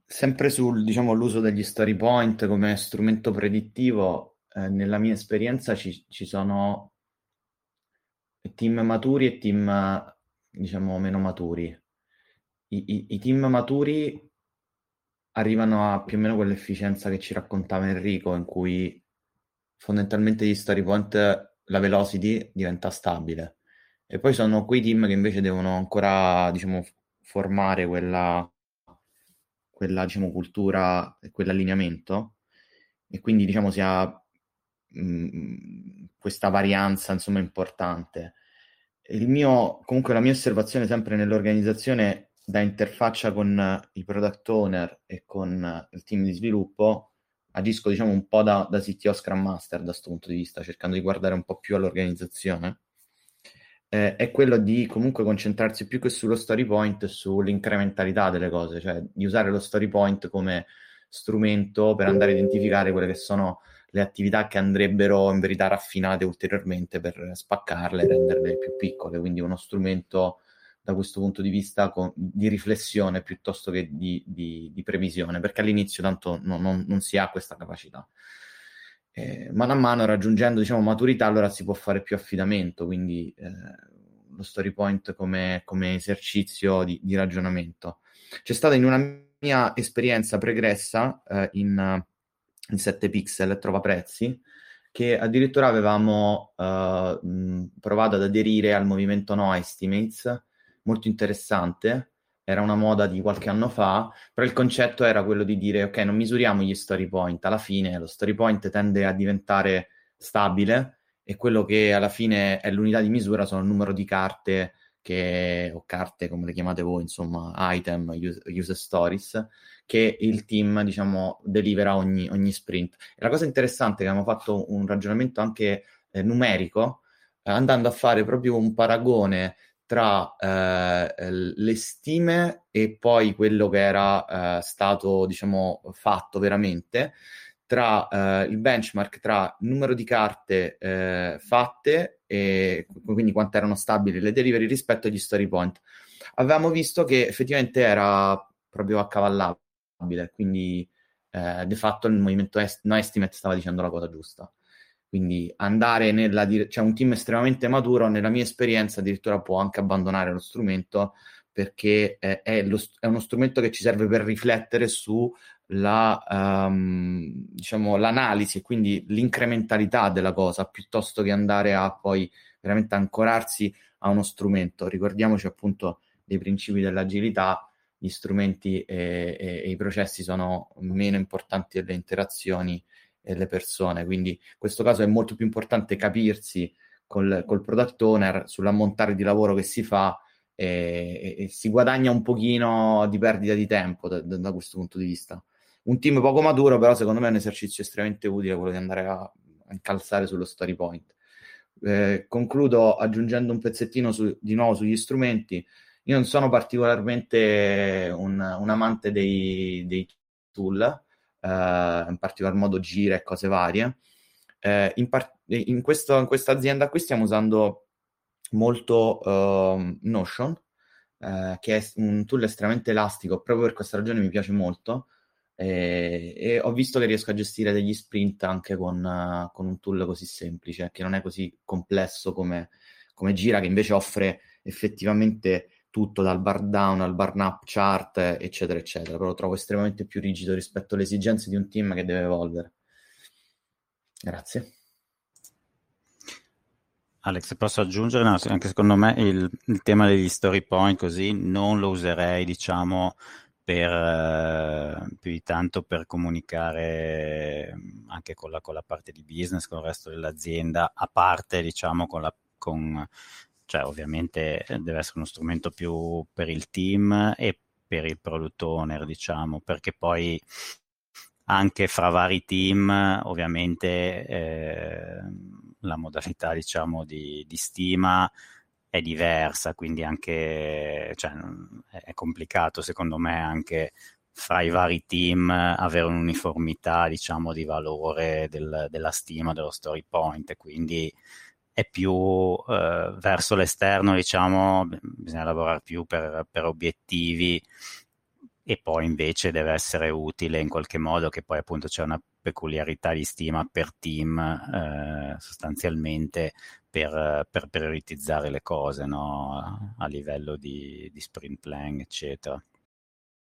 Sempre sul diciamo, l'uso degli story point come strumento predittivo, eh, nella mia esperienza ci, ci sono team maturi e team diciamo, meno maturi. I, i, I, team maturi arrivano a più o meno quell'efficienza che ci raccontava Enrico, in cui fondamentalmente gli story point, la velocity diventa stabile. E poi sono quei team che invece devono ancora, diciamo, formare quella, quella diciamo, cultura e quell'allineamento. E quindi, diciamo, si ha mh, mm, questa varianza, insomma, importante. Mio, comunque la mia osservazione sempre nell'organizzazione da interfaccia con i product owner e con il team di sviluppo agisco diciamo un po' da, da CTO Scrum Master da questo punto di vista, cercando di guardare un po' più all'organizzazione, eh, è quello di comunque concentrarsi più che sullo story point e sull'incrementalità delle cose, cioè di usare lo story point come strumento per andare a identificare quelle che sono le attività che andrebbero in verità raffinate ulteriormente per spaccarle e renderle più piccole, quindi uno strumento da questo punto di vista con, di riflessione piuttosto che di, di, di previsione, perché all'inizio tanto no, non, non, si ha questa capacità. Eh, mano a mano raggiungendo diciamo, maturità allora si può fare più affidamento, quindi eh, lo story point come, come esercizio di, di, ragionamento. C'è stata in una mia esperienza pregressa eh, in in 7 pixel trova prezzi che addirittura avevamo uh, provato ad aderire al movimento No Estimates, molto interessante, era una moda di qualche anno fa, però il concetto era quello di dire ok, non misuriamo gli story point, alla fine lo story point tende a diventare stabile e quello che alla fine è l'unità di misura sono il numero di carte che, o carte come le chiamate voi, insomma, item, use, user stories, che il team, diciamo, delivera ogni, ogni sprint. E la cosa interessante è che abbiamo fatto un ragionamento anche eh, numerico, eh, andando a fare proprio un paragone tra eh, le stime e poi quello che era eh, stato, diciamo, fatto veramente, tra eh, il benchmark tra numero di carte eh, fatte e quindi quanto erano stabili le delivery rispetto agli story point. Avevamo visto che effettivamente era proprio accavallabile quindi eh, de fatto il movimento est- no estimate stava dicendo la cosa giusta. Quindi andare nella direzione, cioè un team estremamente maturo, nella mia esperienza addirittura può anche abbandonare lo strumento perché è, è, lo, è uno strumento che ci serve per riflettere su la, um, diciamo, l'analisi e quindi l'incrementalità della cosa piuttosto che andare a poi veramente ancorarsi a uno strumento. Ricordiamoci appunto dei principi dell'agilità gli strumenti e, e, e, i processi sono meno importanti delle interazioni e le persone. Quindi in questo caso è molto più importante capirsi col, col product owner sull'ammontare di lavoro che si fa e, e, si guadagna un pochino di perdita di tempo da, da, questo punto di vista. Un team poco maturo, però secondo me è un esercizio estremamente utile quello di andare a, incalzare sullo story point. Eh, concludo aggiungendo un pezzettino su, di nuovo sugli strumenti. Io non sono particolarmente un, un amante dei, dei tool, eh, in particolar modo gira e cose varie. Eh, in, par- in, questo, in, questa azienda qui stiamo usando molto uh, Notion, eh, che è un tool estremamente elastico, proprio per questa ragione mi piace molto. E, e, ho visto che riesco a gestire degli sprint anche con, uh, con, un tool così semplice, che non è così complesso come, come Gira, che invece offre effettivamente tutto dal bar down al bar up chart, eccetera, eccetera. Però lo trovo estremamente più rigido rispetto alle esigenze di un team che deve evolvere. Grazie. Alex, posso aggiungere? No, anche secondo me il, il, tema degli story point così non lo userei, diciamo, per, eh, più di tanto per comunicare anche con la, con la, parte di business, con il resto dell'azienda, a parte, diciamo, con la, con, cioè ovviamente deve essere uno strumento più per il team e per il product owner, diciamo, perché poi anche fra vari team ovviamente eh, la modalità diciamo di, di, stima è diversa, quindi anche cioè, è complicato secondo me anche fra i vari team avere un'uniformità diciamo di valore del, della stima dello story point, quindi è più eh, verso l'esterno, diciamo, bisogna lavorare più per, per, obiettivi e poi invece deve essere utile in qualche modo che poi appunto c'è una peculiarità di stima per team eh, sostanzialmente per, per, prioritizzare le cose no? a livello di, di sprint plan eccetera.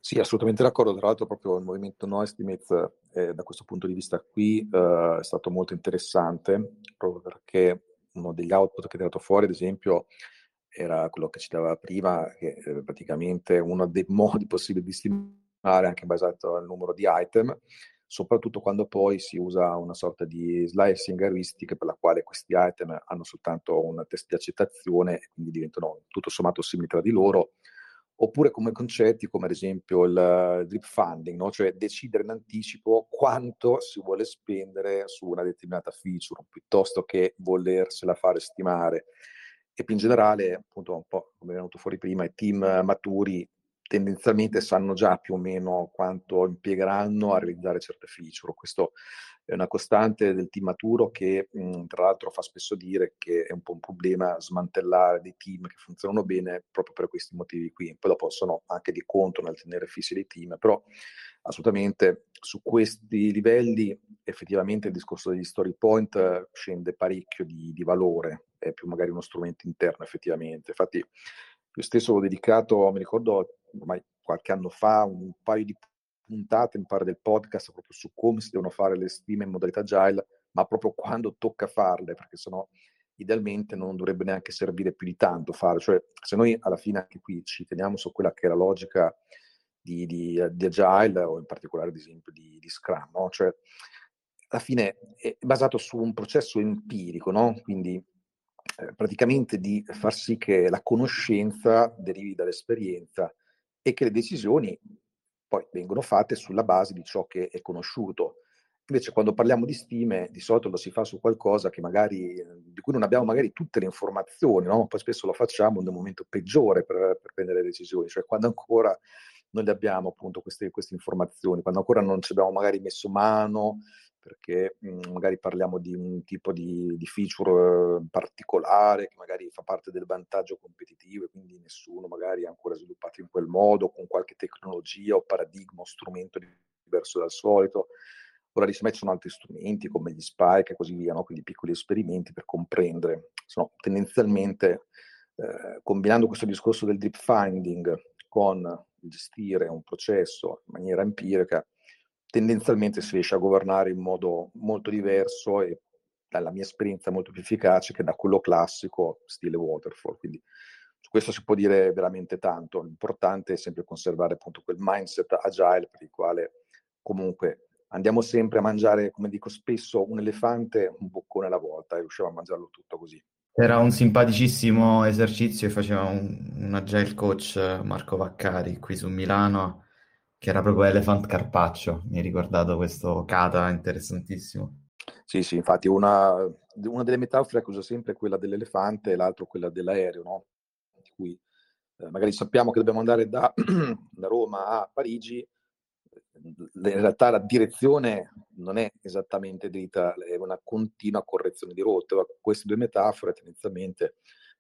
Sì, assolutamente d'accordo. Tra l'altro, proprio il movimento No Estimates, eh, da questo punto di vista qui, eh, è stato molto interessante, proprio perché uno degli output che è tirato fuori, ad esempio, era quello che citava prima, che è praticamente uno dei modi possibili di stimare, anche basato al numero di item, soprattutto quando poi si usa una sorta di slicing heuristic per la quale questi item hanno soltanto un test di accettazione quindi diventano tutto sommato simili tra di loro, oppure come concetti come ad esempio il drip funding, no? cioè decidere in anticipo quanto si vuole spendere su una determinata feature, piuttosto che volersela fare stimare. E più in generale, appunto, un po' come è venuto fuori prima, i team maturi tendenzialmente sanno già più o meno quanto impiegheranno a realizzare certe feature. Questo è una costante del team maturo che mh, tra l'altro fa spesso dire che è un po' un problema smantellare dei team che funzionano bene proprio per questi motivi qui. Poi dopo sono anche di conto nel tenere fissi dei team, però assolutamente su questi livelli effettivamente il discorso degli story point scende parecchio di, di valore, è più magari uno strumento interno effettivamente. Infatti io stesso ho dedicato, mi ricordo ormai qualche anno fa, un paio di puntate, mi pare, del podcast proprio su come si devono fare le stime in modalità agile, ma proprio quando tocca farle, perché sennò idealmente non dovrebbe neanche servire più di tanto fare. Cioè, se noi alla fine anche qui ci teniamo su quella che è la logica di, di, di Agile o in particolare ad esempio di, di Scrum, no? Cioè, alla fine è basato su un processo empirico, no? Quindi eh, praticamente di far sì che la conoscenza derivi dall'esperienza e che le decisioni poi vengono fatte sulla base di ciò che è conosciuto. Invece quando parliamo di stime di solito lo si fa su qualcosa magari, di cui non abbiamo magari tutte le informazioni, no? poi spesso lo facciamo nel momento peggiore per, per prendere decisioni, cioè quando ancora non abbiamo appunto queste, queste informazioni, quando ancora non ci abbiamo magari messo mano perché mh, mhmm, magari parliamo di un tipo di, di, feature particolare che magari fa parte del vantaggio competitivo e quindi nessuno magari ha ancora sviluppato in quel modo, con qualche tecnologia o paradigma o strumento diverso dal solito. Ora di ci sono altri strumenti come gli spike e così via, no? quindi piccoli esperimenti per comprendere. Sono tendenzialmente, eh, combinando questo discorso del deep finding con gestire un processo in maniera empirica, tendenzialmente si riesce a governare in modo molto diverso e dalla mia esperienza molto più efficace che da quello classico stile waterfall. Quindi su questo si può dire veramente tanto. L'importante è sempre conservare appunto quel mindset agile per il quale comunque andiamo sempre a mangiare, come dico spesso, un elefante un boccone alla volta e riusciamo a mangiarlo tutto così. Era un simpaticissimo esercizio che faceva un, un agile coach Marco Vaccari qui su Milano che era proprio Elephant Carpaccio, mi ha ricordato questo kata interessantissimo. Sì, sì, infatti una, una delle metafore che uso sempre è quella dell'elefante e l'altra quella dell'aereo, no? Di cui eh, magari sappiamo che dobbiamo andare da, da Roma a Parigi, in realtà la direzione non è esattamente dritta, è una continua correzione di rotte. Queste due metafore tendenzialmente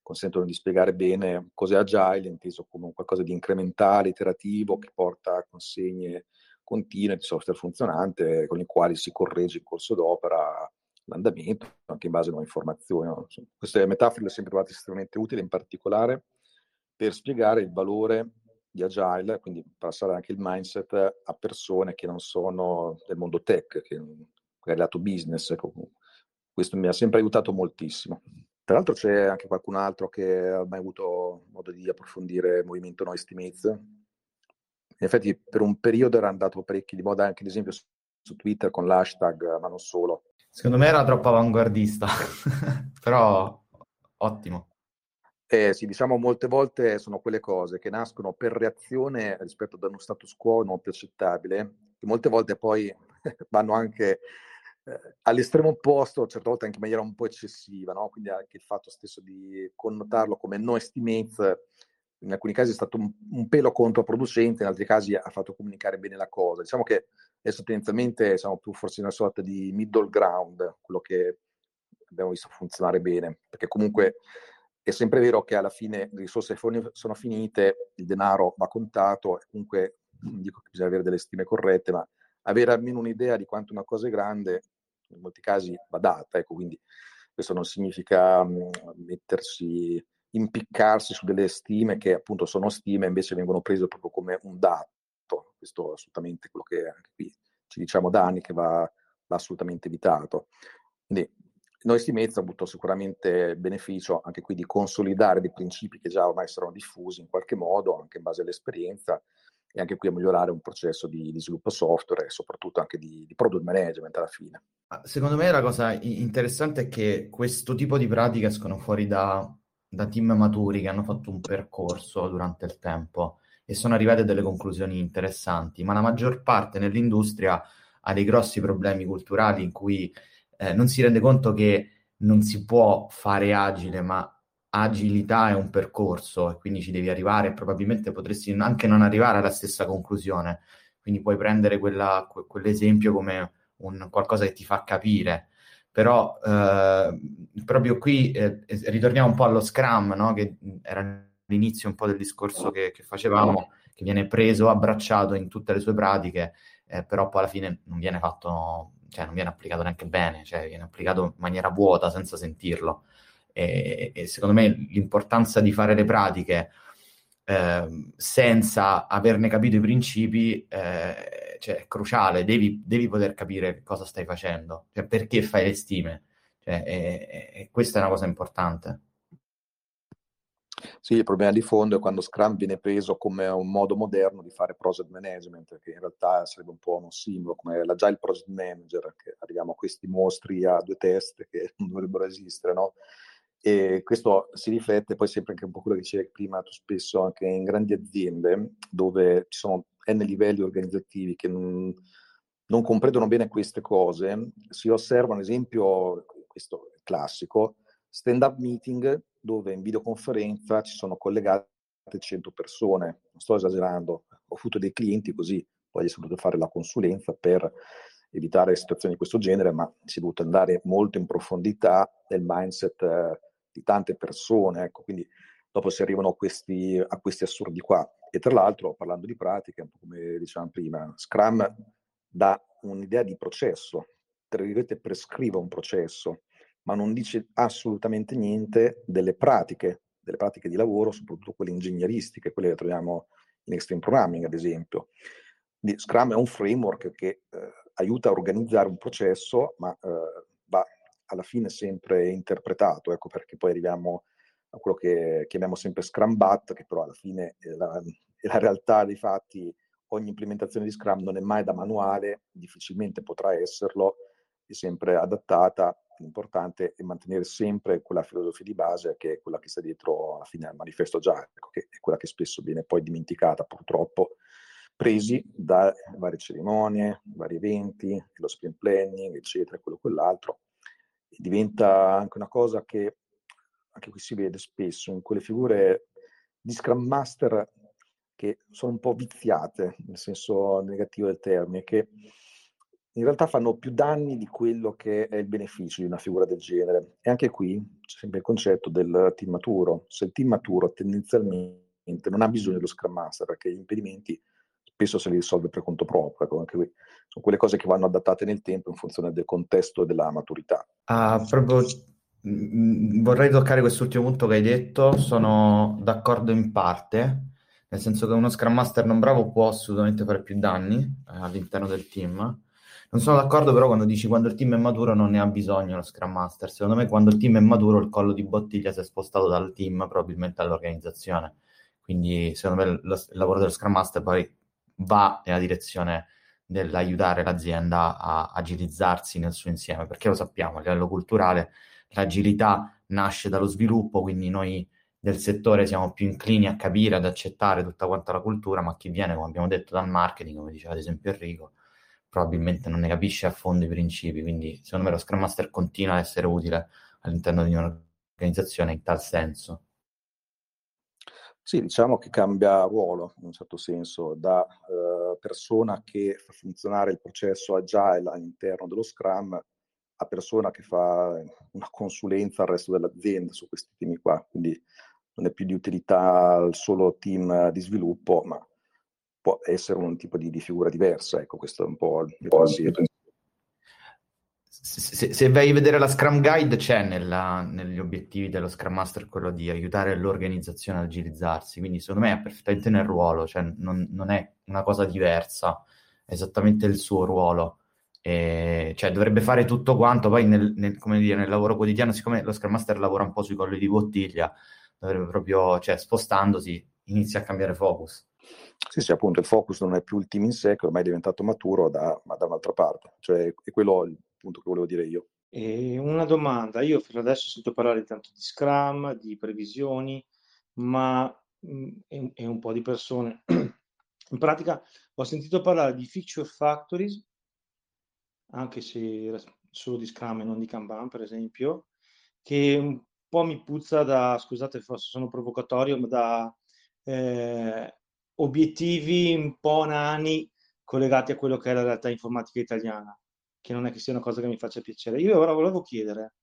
consentono di spiegare bene cos'è agile, inteso come qualcosa di incrementale, iterativo, che porta a consegne continue, di software funzionante, con i quali si corregge in corso d'opera l'andamento, anche in base a nuove informazioni. Queste metafore le ho sempre trovate estremamente utili, in particolare per spiegare il valore di Agile, quindi passare anche il mindset a persone che non sono del mondo tech, che è lato business. Questo mi ha sempre aiutato moltissimo. Tra l'altro c'è anche qualcun altro che ha mai avuto modo di approfondire il movimento No Estimates. In effetti per un periodo era andato parecchio di moda anche ad esempio su Twitter con l'hashtag, ma non solo. Secondo me era troppo avanguardista, però ottimo. Eh, sì, diciamo molte volte sono quelle cose che nascono per reazione rispetto ad uno status quo non più accettabile, che molte volte poi vanno anche all'estremo opposto, certe volte anche in maniera un po' eccessiva, no? quindi anche il fatto stesso di connotarlo come no estimates in alcuni casi è stato un, un, pelo controproducente, in altri casi ha fatto comunicare bene la cosa. Diciamo che adesso tendenzialmente siamo più forse in una sorta di middle ground, quello che abbiamo visto funzionare bene, perché comunque è sempre vero che alla fine le risorse sono finite, il denaro va contato, e comunque non dico che bisogna avere delle stime corrette, ma avere almeno un'idea di quanto una cosa è grande, in molti casi va data, ecco, quindi questo non significa mh, mettersi, impiccarsi su delle stime che appunto sono stime, invece vengono prese proprio come un dato. Questo è assolutamente quello che anche qui ci diciamo da anni che va, va assolutamente evitato. Quindi noi Stimezza ha avuto sicuramente beneficio anche qui di consolidare dei principi che già ormai saranno diffusi in qualche modo, anche in base all'esperienza, e anche qui a migliorare un processo di, di sviluppo software e soprattutto anche di, di, product management alla fine. Secondo me la cosa interessante è che questo tipo di pratiche escono fuori da, da team maturi che hanno fatto un percorso durante il tempo e sono arrivate a delle conclusioni interessanti, ma la maggior parte nell'industria ha dei grossi problemi culturali in cui eh, non si rende conto che non si può fare agile, ma agilità è un percorso e quindi ci devi arrivare, probabilmente potresti anche non arrivare alla stessa conclusione, quindi puoi prendere quella, que- quell'esempio come un qualcosa che ti fa capire. Però eh, proprio qui eh, ritorniamo un po' allo Scrum, no? che era l'inizio un po' del discorso che, che facevamo, che viene preso, abbracciato in tutte le sue pratiche, eh, però poi alla fine non viene fatto cioè non viene applicato neanche bene, cioè viene applicato in maniera vuota senza sentirlo. E, e secondo me l'importanza di fare le pratiche eh, senza averne capito i principi eh, cioè, è cruciale, devi, devi, poter capire cosa stai facendo, cioè, perché fai le stime. Cioè, e, e questa è una cosa importante. Sì, il problema di fondo è quando Scrum viene preso come un modo moderno di fare project management, che in realtà sarebbe un po' uno simbolo, come l'agile project manager, che arriviamo a questi mostri a due teste che non dovrebbero esistere, no? E questo si riflette poi sempre anche un po' quello che dicevi prima, tu spesso anche in grandi aziende dove ci sono n livelli organizzativi che non, non comprendono bene queste cose, si osserva un esempio, questo classico, stand-up meeting dove in videoconferenza ci sono collegate 100 persone. Non sto esagerando, ho avuto dei clienti così, poi è dovuto fare la consulenza per evitare situazioni di questo genere, ma si è dovuto andare molto in profondità nel mindset eh, di tante persone. Ecco, quindi dopo si arrivano a questi, a questi assurdi qua. E tra l'altro, parlando di pratiche, un po' come dicevamo prima, Scrum dà un'idea di processo, tra virgolette prescrive un processo, ma non dice assolutamente niente delle pratiche, delle pratiche di lavoro, soprattutto quelle ingegneristiche, quelle che troviamo in Extreme Programming, ad esempio. Quindi Scrum è un framework che eh, aiuta a organizzare un processo, ma eh, va alla fine sempre interpretato, ecco perché poi arriviamo a quello che chiamiamo sempre Scrum Bat, che però alla fine è la, è la realtà dei fatti, ogni implementazione di Scrum non è mai da manuale, difficilmente potrà esserlo, è sempre adattata. L'importante è mantenere sempre quella filosofia di base che è quella che sta dietro alla fine al manifesto Giacomo, che è quella che spesso viene poi dimenticata purtroppo, presi da varie cerimonie, vari eventi, lo sprint planning, eccetera, quello quell'altro. E diventa anche una cosa che anche qui si vede spesso in quelle figure di Scrum Master che sono un po' viziate, nel senso negativo del termine, che in realtà fanno più danni di quello che è il beneficio di una figura del genere. E anche qui c'è sempre il concetto del team maturo. Se il team maturo tendenzialmente non ha bisogno dello Scrum Master, perché gli impedimenti spesso se li risolve per conto proprio. Ecco, anche qui sono quelle cose che vanno adattate nel tempo in funzione del contesto e della maturità. Ah, proprio mm, vorrei toccare quest'ultimo punto che hai detto, sono d'accordo in parte, nel senso che uno Scrum Master non bravo può assolutamente fare più danni eh, all'interno del team. Non sono d'accordo però quando dici quando il team è maturo non ne ha bisogno lo Scrum Master. Secondo me quando il team è maturo il collo di bottiglia si è spostato dal team probabilmente all'organizzazione. Quindi secondo me lo, il lavoro dello Scrum Master poi va nella direzione dell'aiutare l'azienda a agilizzarsi nel suo insieme, perché lo sappiamo, a livello culturale l'agilità nasce dallo sviluppo, quindi noi del settore siamo più inclini a capire, ad accettare tutta quanta la cultura, ma chi viene, come abbiamo detto, dal marketing, come diceva ad esempio Enrico, probabilmente non ne capisce a fondo i principi, quindi secondo me lo Scrum Master continua ad essere utile all'interno di un'organizzazione in tal senso. Sì, diciamo che cambia ruolo in un certo senso da eh, persona che fa funzionare il processo agile all'interno dello Scrum a persona che fa una consulenza al resto dell'azienda su questi temi qua. Quindi non è più di utilità al solo team di sviluppo, ma può essere un tipo di, di figura diversa. Ecco, questo è un po' il pensiero. Se, se, vai a vedere la Scrum Guide, c'è nella, negli obiettivi dello Scrum Master quello di aiutare l'organizzazione ad agilizzarsi, quindi secondo me è perfettamente nel ruolo, cioè non, non è una cosa diversa, è esattamente il suo ruolo. E, cioè dovrebbe fare tutto quanto, poi nel, nel, dire, nel, lavoro quotidiano, siccome lo Scrum Master lavora un po' sui colli di bottiglia, dovrebbe proprio, cioè spostandosi, inizia a cambiare focus. Sì, sì, appunto, il focus non è più il team in sé, che ormai è diventato maturo da, ma da un'altra parte. Cioè, è quello il punto che volevo dire io. E una domanda, io fino adesso sento parlare tanto di Scrum, di previsioni, ma mm, è, è un po' di persone. In pratica ho sentito parlare di feature factories, anche se era solo di Scrum e non di Kanban, per esempio, che un po' mi puzza da, scusate forse sono provocatorio, ma da eh, obiettivi un po' nani collegati a quello che è la realtà informatica italiana, che non è che sia una cosa che mi faccia piacere. Io ora volevo chiedere,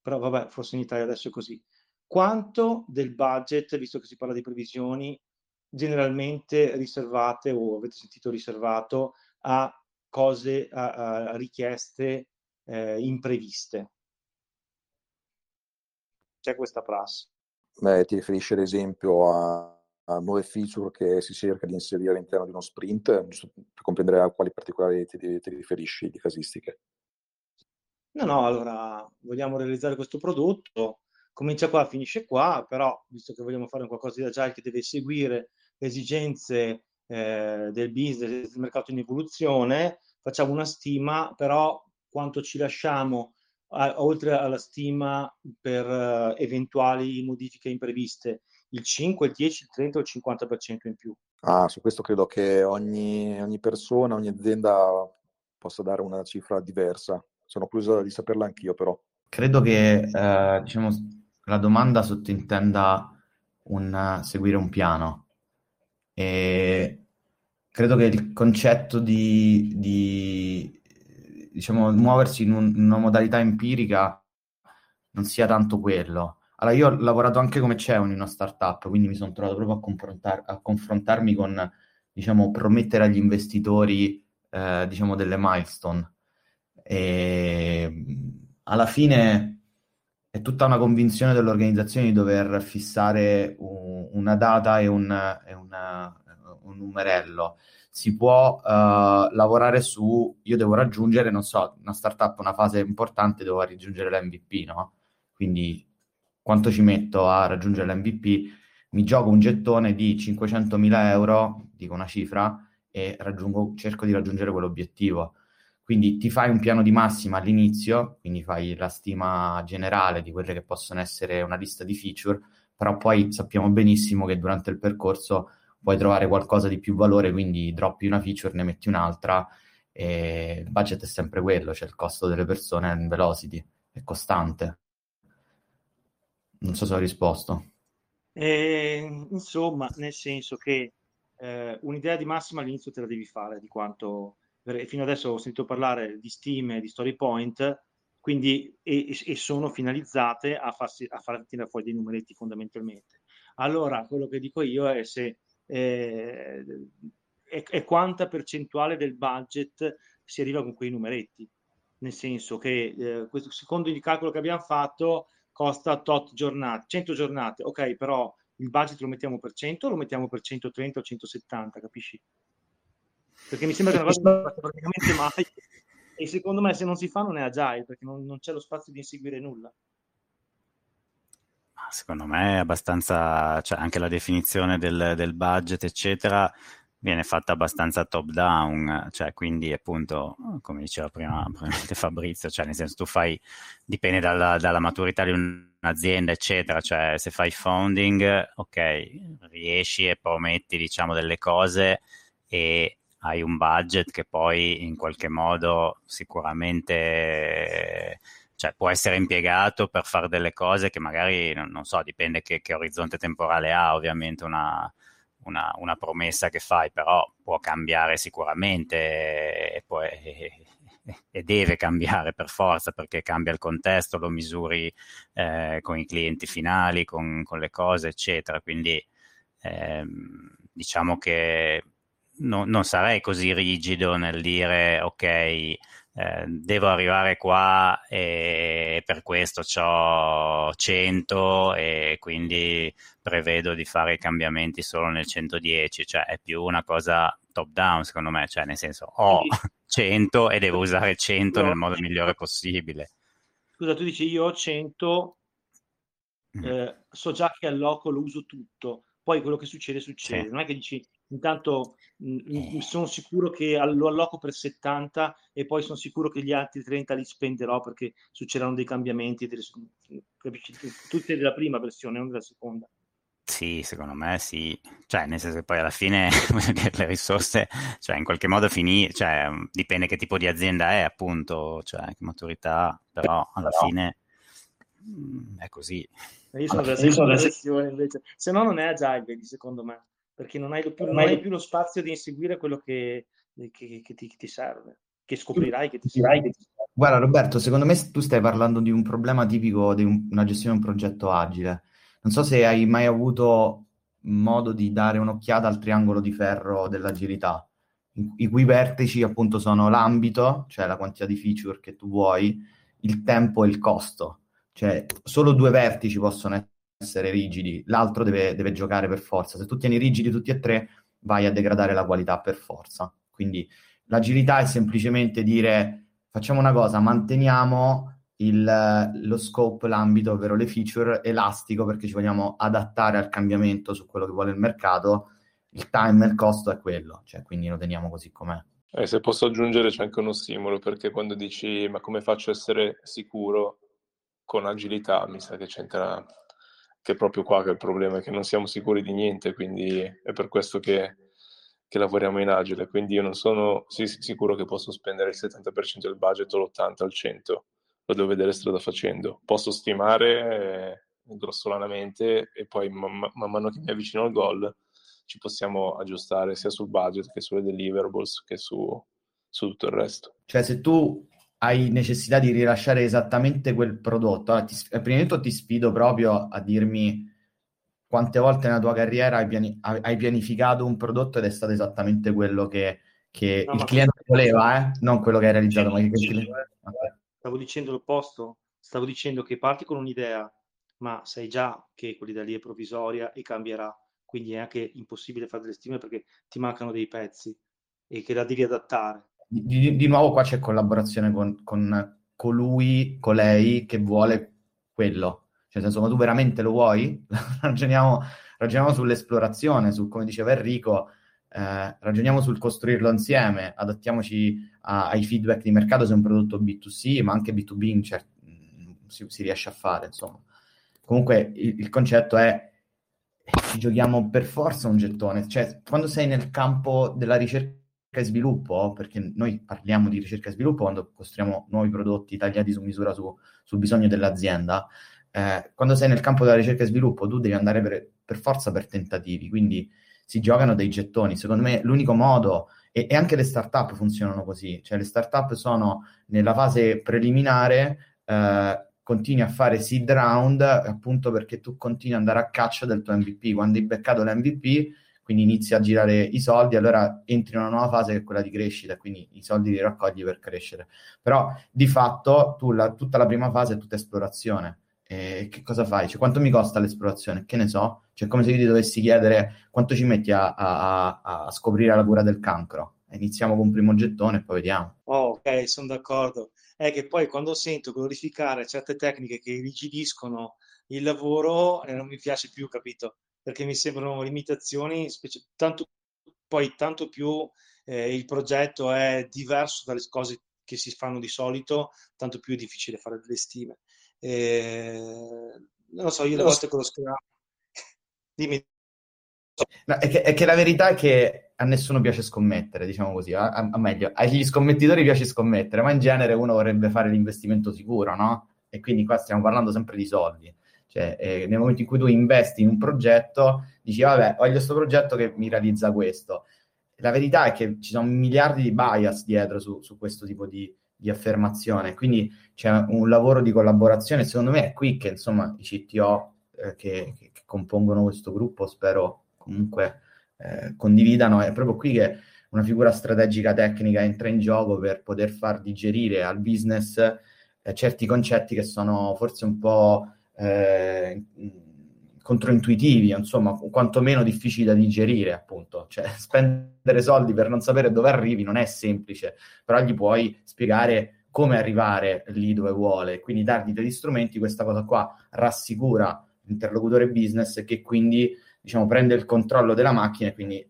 però vabbè, forse in Italia adesso è così, quanto del budget, visto che si parla di previsioni, generalmente riservate o avete sentito riservato a cose, a, a richieste eh, impreviste? C'è questa prassi. Beh, ti riferisci ad esempio a nuove feature che si cerca di inserire all'interno di uno sprint, per comprendere a quali particolari ti, ti riferisci di casistiche. No, no, allora vogliamo realizzare questo prodotto, comincia qua, finisce qua, però visto che vogliamo fare qualcosa di agile che deve seguire le esigenze eh, del business, del mercato in evoluzione, facciamo una stima, però quanto ci lasciamo a, oltre alla stima per uh, eventuali modifiche impreviste il 5, il 10, il 30 o il 50% in più. Ah, su questo credo che ogni, ogni persona, ogni azienda possa dare una cifra diversa. Sono curioso di saperla anch'io, però. Credo che eh, diciamo, la domanda sottintenda un, seguire un piano. E credo che il concetto di, di diciamo, muoversi in, un, in una modalità empirica non sia tanto quello allora, io ho lavorato anche come CEO in una startup, quindi mi sono trovato proprio a, confrontar- a confrontarmi con, diciamo, promettere agli investitori, eh, diciamo, delle milestone. E alla fine è tutta una convinzione dell'organizzazione di dover fissare un, una data e un, e una, un numerello. Si può uh, lavorare su, io devo raggiungere, non so, una startup, una fase importante, devo raggiungere l'MVP, no? Quindi quanto ci metto a raggiungere l'MVP, mi gioco un gettone di 500.000 euro, dico una cifra, e cerco di raggiungere quell'obiettivo. Quindi ti fai un piano di massima all'inizio, quindi fai la stima generale di quelle che possono essere una lista di feature, però poi sappiamo benissimo che durante il percorso puoi trovare qualcosa di più valore, quindi droppi una feature, ne metti un'altra, e il budget è sempre quello, cioè il costo delle persone in velocity, è costante. Non so se ho risposto. Eh, insomma, nel senso che eh, un'idea di massima all'inizio te la devi fare di quanto... Fino adesso ho sentito parlare di stime, di story point, quindi e, e sono finalizzate a, farsi, a far tirare fuori dei numeretti fondamentalmente. Allora, quello che dico io è se eh, è, è quanta percentuale del budget si arriva con quei numeretti. Nel senso che eh, questo, secondo il calcolo che abbiamo fatto costa tot giornate, 100 giornate, ok, però il budget lo mettiamo per 100 o lo mettiamo per 130 o 170, capisci? Perché mi sembra che una cosa praticamente mai e secondo me se non si fa non è agile perché non, non c'è lo spazio di inseguire nulla. Secondo me è abbastanza, cioè anche la definizione del, del budget, eccetera, viene fatta abbastanza top down, cioè quindi appunto, come diceva prima Fabrizio, cioè nel senso tu fai, dipende dalla, dalla maturità di un'azienda, eccetera, cioè se fai founding, ok, riesci e prometti diciamo delle cose e hai un budget che poi in qualche modo sicuramente cioè, può essere impiegato per fare delle cose che magari, non, non so, dipende che, che, orizzonte temporale ha ovviamente una, una, una, promessa che fai, però può cambiare sicuramente e, può, e, e, deve cambiare per forza perché cambia il contesto, lo misuri eh, con i clienti finali, con, con, le cose, eccetera. Quindi ehm, diciamo che no, non sarei così rigido nel dire ok, eh, devo arrivare qua e per questo ho 100 e quindi prevedo di fare i cambiamenti solo nel 110, cioè è più una cosa top down secondo me, cioè nel senso ho 100 e devo usare 100 nel modo migliore possibile. Scusa, tu dici io ho 100, mm. eh, so già che al loco lo uso tutto, poi quello che succede succede, sì. non è che dici intanto mh, mm, eh. sono sicuro che lo alloco per 70 e poi sono sicuro che gli altri 30 li spenderò perché succederanno dei cambiamenti, delle, capisci? tutte della prima versione, non della seconda. Sì, secondo me sì, cioè nel senso che poi alla fine le risorse, cioè in qualche modo finì, cioè dipende che tipo di azienda è appunto, cioè che maturità, però alla però... fine mh, mm, è così. Io sono della seconda invece, se no non è agile, secondo me perché non hai, più, non hai più lo spazio di inseguire quello che, che, che, ti, che ti, serve, che scoprirai che ti serve. Guarda Roberto, secondo me tu stai parlando di un problema tipico di un, una gestione di un progetto agile. Non so se hai mai avuto modo di dare un'occhiata al triangolo di ferro dell'agilità, i cui vertici appunto sono l'ambito, cioè la quantità di feature che tu vuoi, il tempo e il costo. Cioè solo due vertici possono essere rigidi, l'altro deve, deve, giocare per forza. Se tu tieni rigidi tutti e tre, vai a degradare la qualità per forza. Quindi l'agilità è semplicemente dire facciamo una cosa, manteniamo il, lo scope, l'ambito, ovvero le feature elastico perché ci vogliamo adattare al cambiamento su quello che vuole il mercato. Il time il costo è quello, cioè quindi lo teniamo così com'è. Eh, se posso aggiungere c'è anche uno stimolo perché quando dici ma come faccio a essere sicuro con agilità mi sa che c'entra che è proprio qua che il problema è che non siamo sicuri di niente, quindi è per questo che, che lavoriamo in agile. Quindi io non sono sì, sicuro che posso spendere il 70% del budget o l'80% al 100%, lo devo vedere strada facendo. Posso stimare eh, grossolanamente e poi man, man mano che mi avvicino al goal ci possiamo aggiustare sia sul budget che sulle deliverables che su, su tutto il resto. Cioè se tu hai necessità di rilasciare esattamente quel prodotto. Allora, ti, prima di tutto ti sfido proprio a dirmi quante volte nella tua carriera hai, piani, hai pianificato un prodotto ed è stato esattamente quello che, che no, il cliente voleva, eh? non quello che hai realizzato. Stavo, dicendo, okay. stavo dicendo l'opposto, stavo dicendo che parti con un'idea, ma sai già che quell'idea lì è provvisoria e cambierà, quindi è anche impossibile fare delle stime perché ti mancano dei pezzi e che la devi adattare di, di, nuovo qua c'è collaborazione con, con colui, colei che vuole quello. Cioè, nel senso, ma tu veramente lo vuoi? ragioniamo, ragioniamo sull'esplorazione, su come diceva Enrico, eh, ragioniamo sul costruirlo insieme, adattiamoci a, ai feedback di mercato se è un prodotto B2C, ma anche B2B in cer- si, si, riesce a fare, insomma. Comunque il, il concetto è ci giochiamo per forza un gettone, cioè quando sei nel campo della ricerca e sviluppo, perché noi parliamo di ricerca e sviluppo quando costruiamo nuovi prodotti tagliati su misura su, sul bisogno dell'azienda, eh, quando sei nel campo della ricerca e sviluppo tu devi andare per, per, forza per tentativi, quindi si giocano dei gettoni. Secondo me l'unico modo, e, e anche le startup funzionano così, cioè le startup sono nella fase preliminare, eh, continui a fare seed round appunto perché tu continui ad andare a caccia del tuo MVP. Quando hai beccato l'MVP quindi inizi a girare i soldi, allora entri in una nuova fase che è quella di crescita, quindi i soldi li raccogli per crescere. Però di fatto tu la, tutta la prima fase è tutta esplorazione. E che cosa fai? Cioè, quanto mi costa l'esplorazione? Che ne so? Cioè, come se io ti dovessi chiedere quanto ci metti a, a, a scoprire la cura del cancro. Iniziamo con un primo gettone e poi vediamo. Oh, ok, sono d'accordo. È che poi quando sento glorificare certe tecniche che irrigidiscono il lavoro, eh, non mi piace più, capito? Perché mi sembrano limitazioni, specie, tanto, poi tanto più eh, il progetto è diverso dalle cose che si fanno di solito, tanto più è difficile fare delle stime. Eh, non lo so, io le volte con lo Scrum... Dimmi. No, è, che, è, che, la verità è che a nessuno piace scommettere, diciamo così, a, a, meglio, agli scommettitori piace scommettere, ma in genere uno vorrebbe fare l'investimento sicuro, no? E quindi qua stiamo parlando sempre di soldi. Cioè, eh, nel momento in cui tu investi in un progetto, dici, vabbè, voglio questo progetto che mi realizza questo. La verità è che ci sono miliardi di bias dietro su, su questo tipo di, di affermazione. Quindi c'è un lavoro di collaborazione. Secondo me è qui che insomma i CTO eh, che, che, compongono questo gruppo spero comunque eh, condividano. È proprio qui che una figura strategica tecnica entra in gioco per poter far digerire al business eh, certi concetti che sono forse un po' eh, controintuitivi, insomma, quantomeno difficili da digerire, appunto. Cioè, spendere soldi per non sapere dove arrivi non è semplice, però gli puoi spiegare come arrivare lì dove vuole, quindi dargli degli strumenti, questa cosa qua rassicura l'interlocutore business che quindi, diciamo, prende il controllo della macchina e quindi,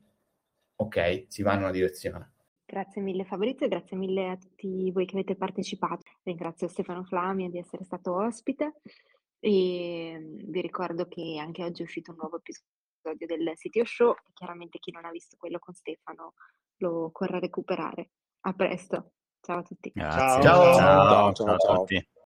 ok, si va in una direzione. Grazie mille Fabrizio, grazie mille a tutti voi che avete partecipato. Ringrazio Stefano Flamia di essere stato ospite. E mhmm, vi ricordo che anche oggi è uscito un nuovo episodio del CTO Show e chiaramente chi non ha visto quello con Stefano lo corre a recuperare. A presto, ciao a tutti. Grazie. Ciao, ciao, ciao, ciao, ciao a tutti.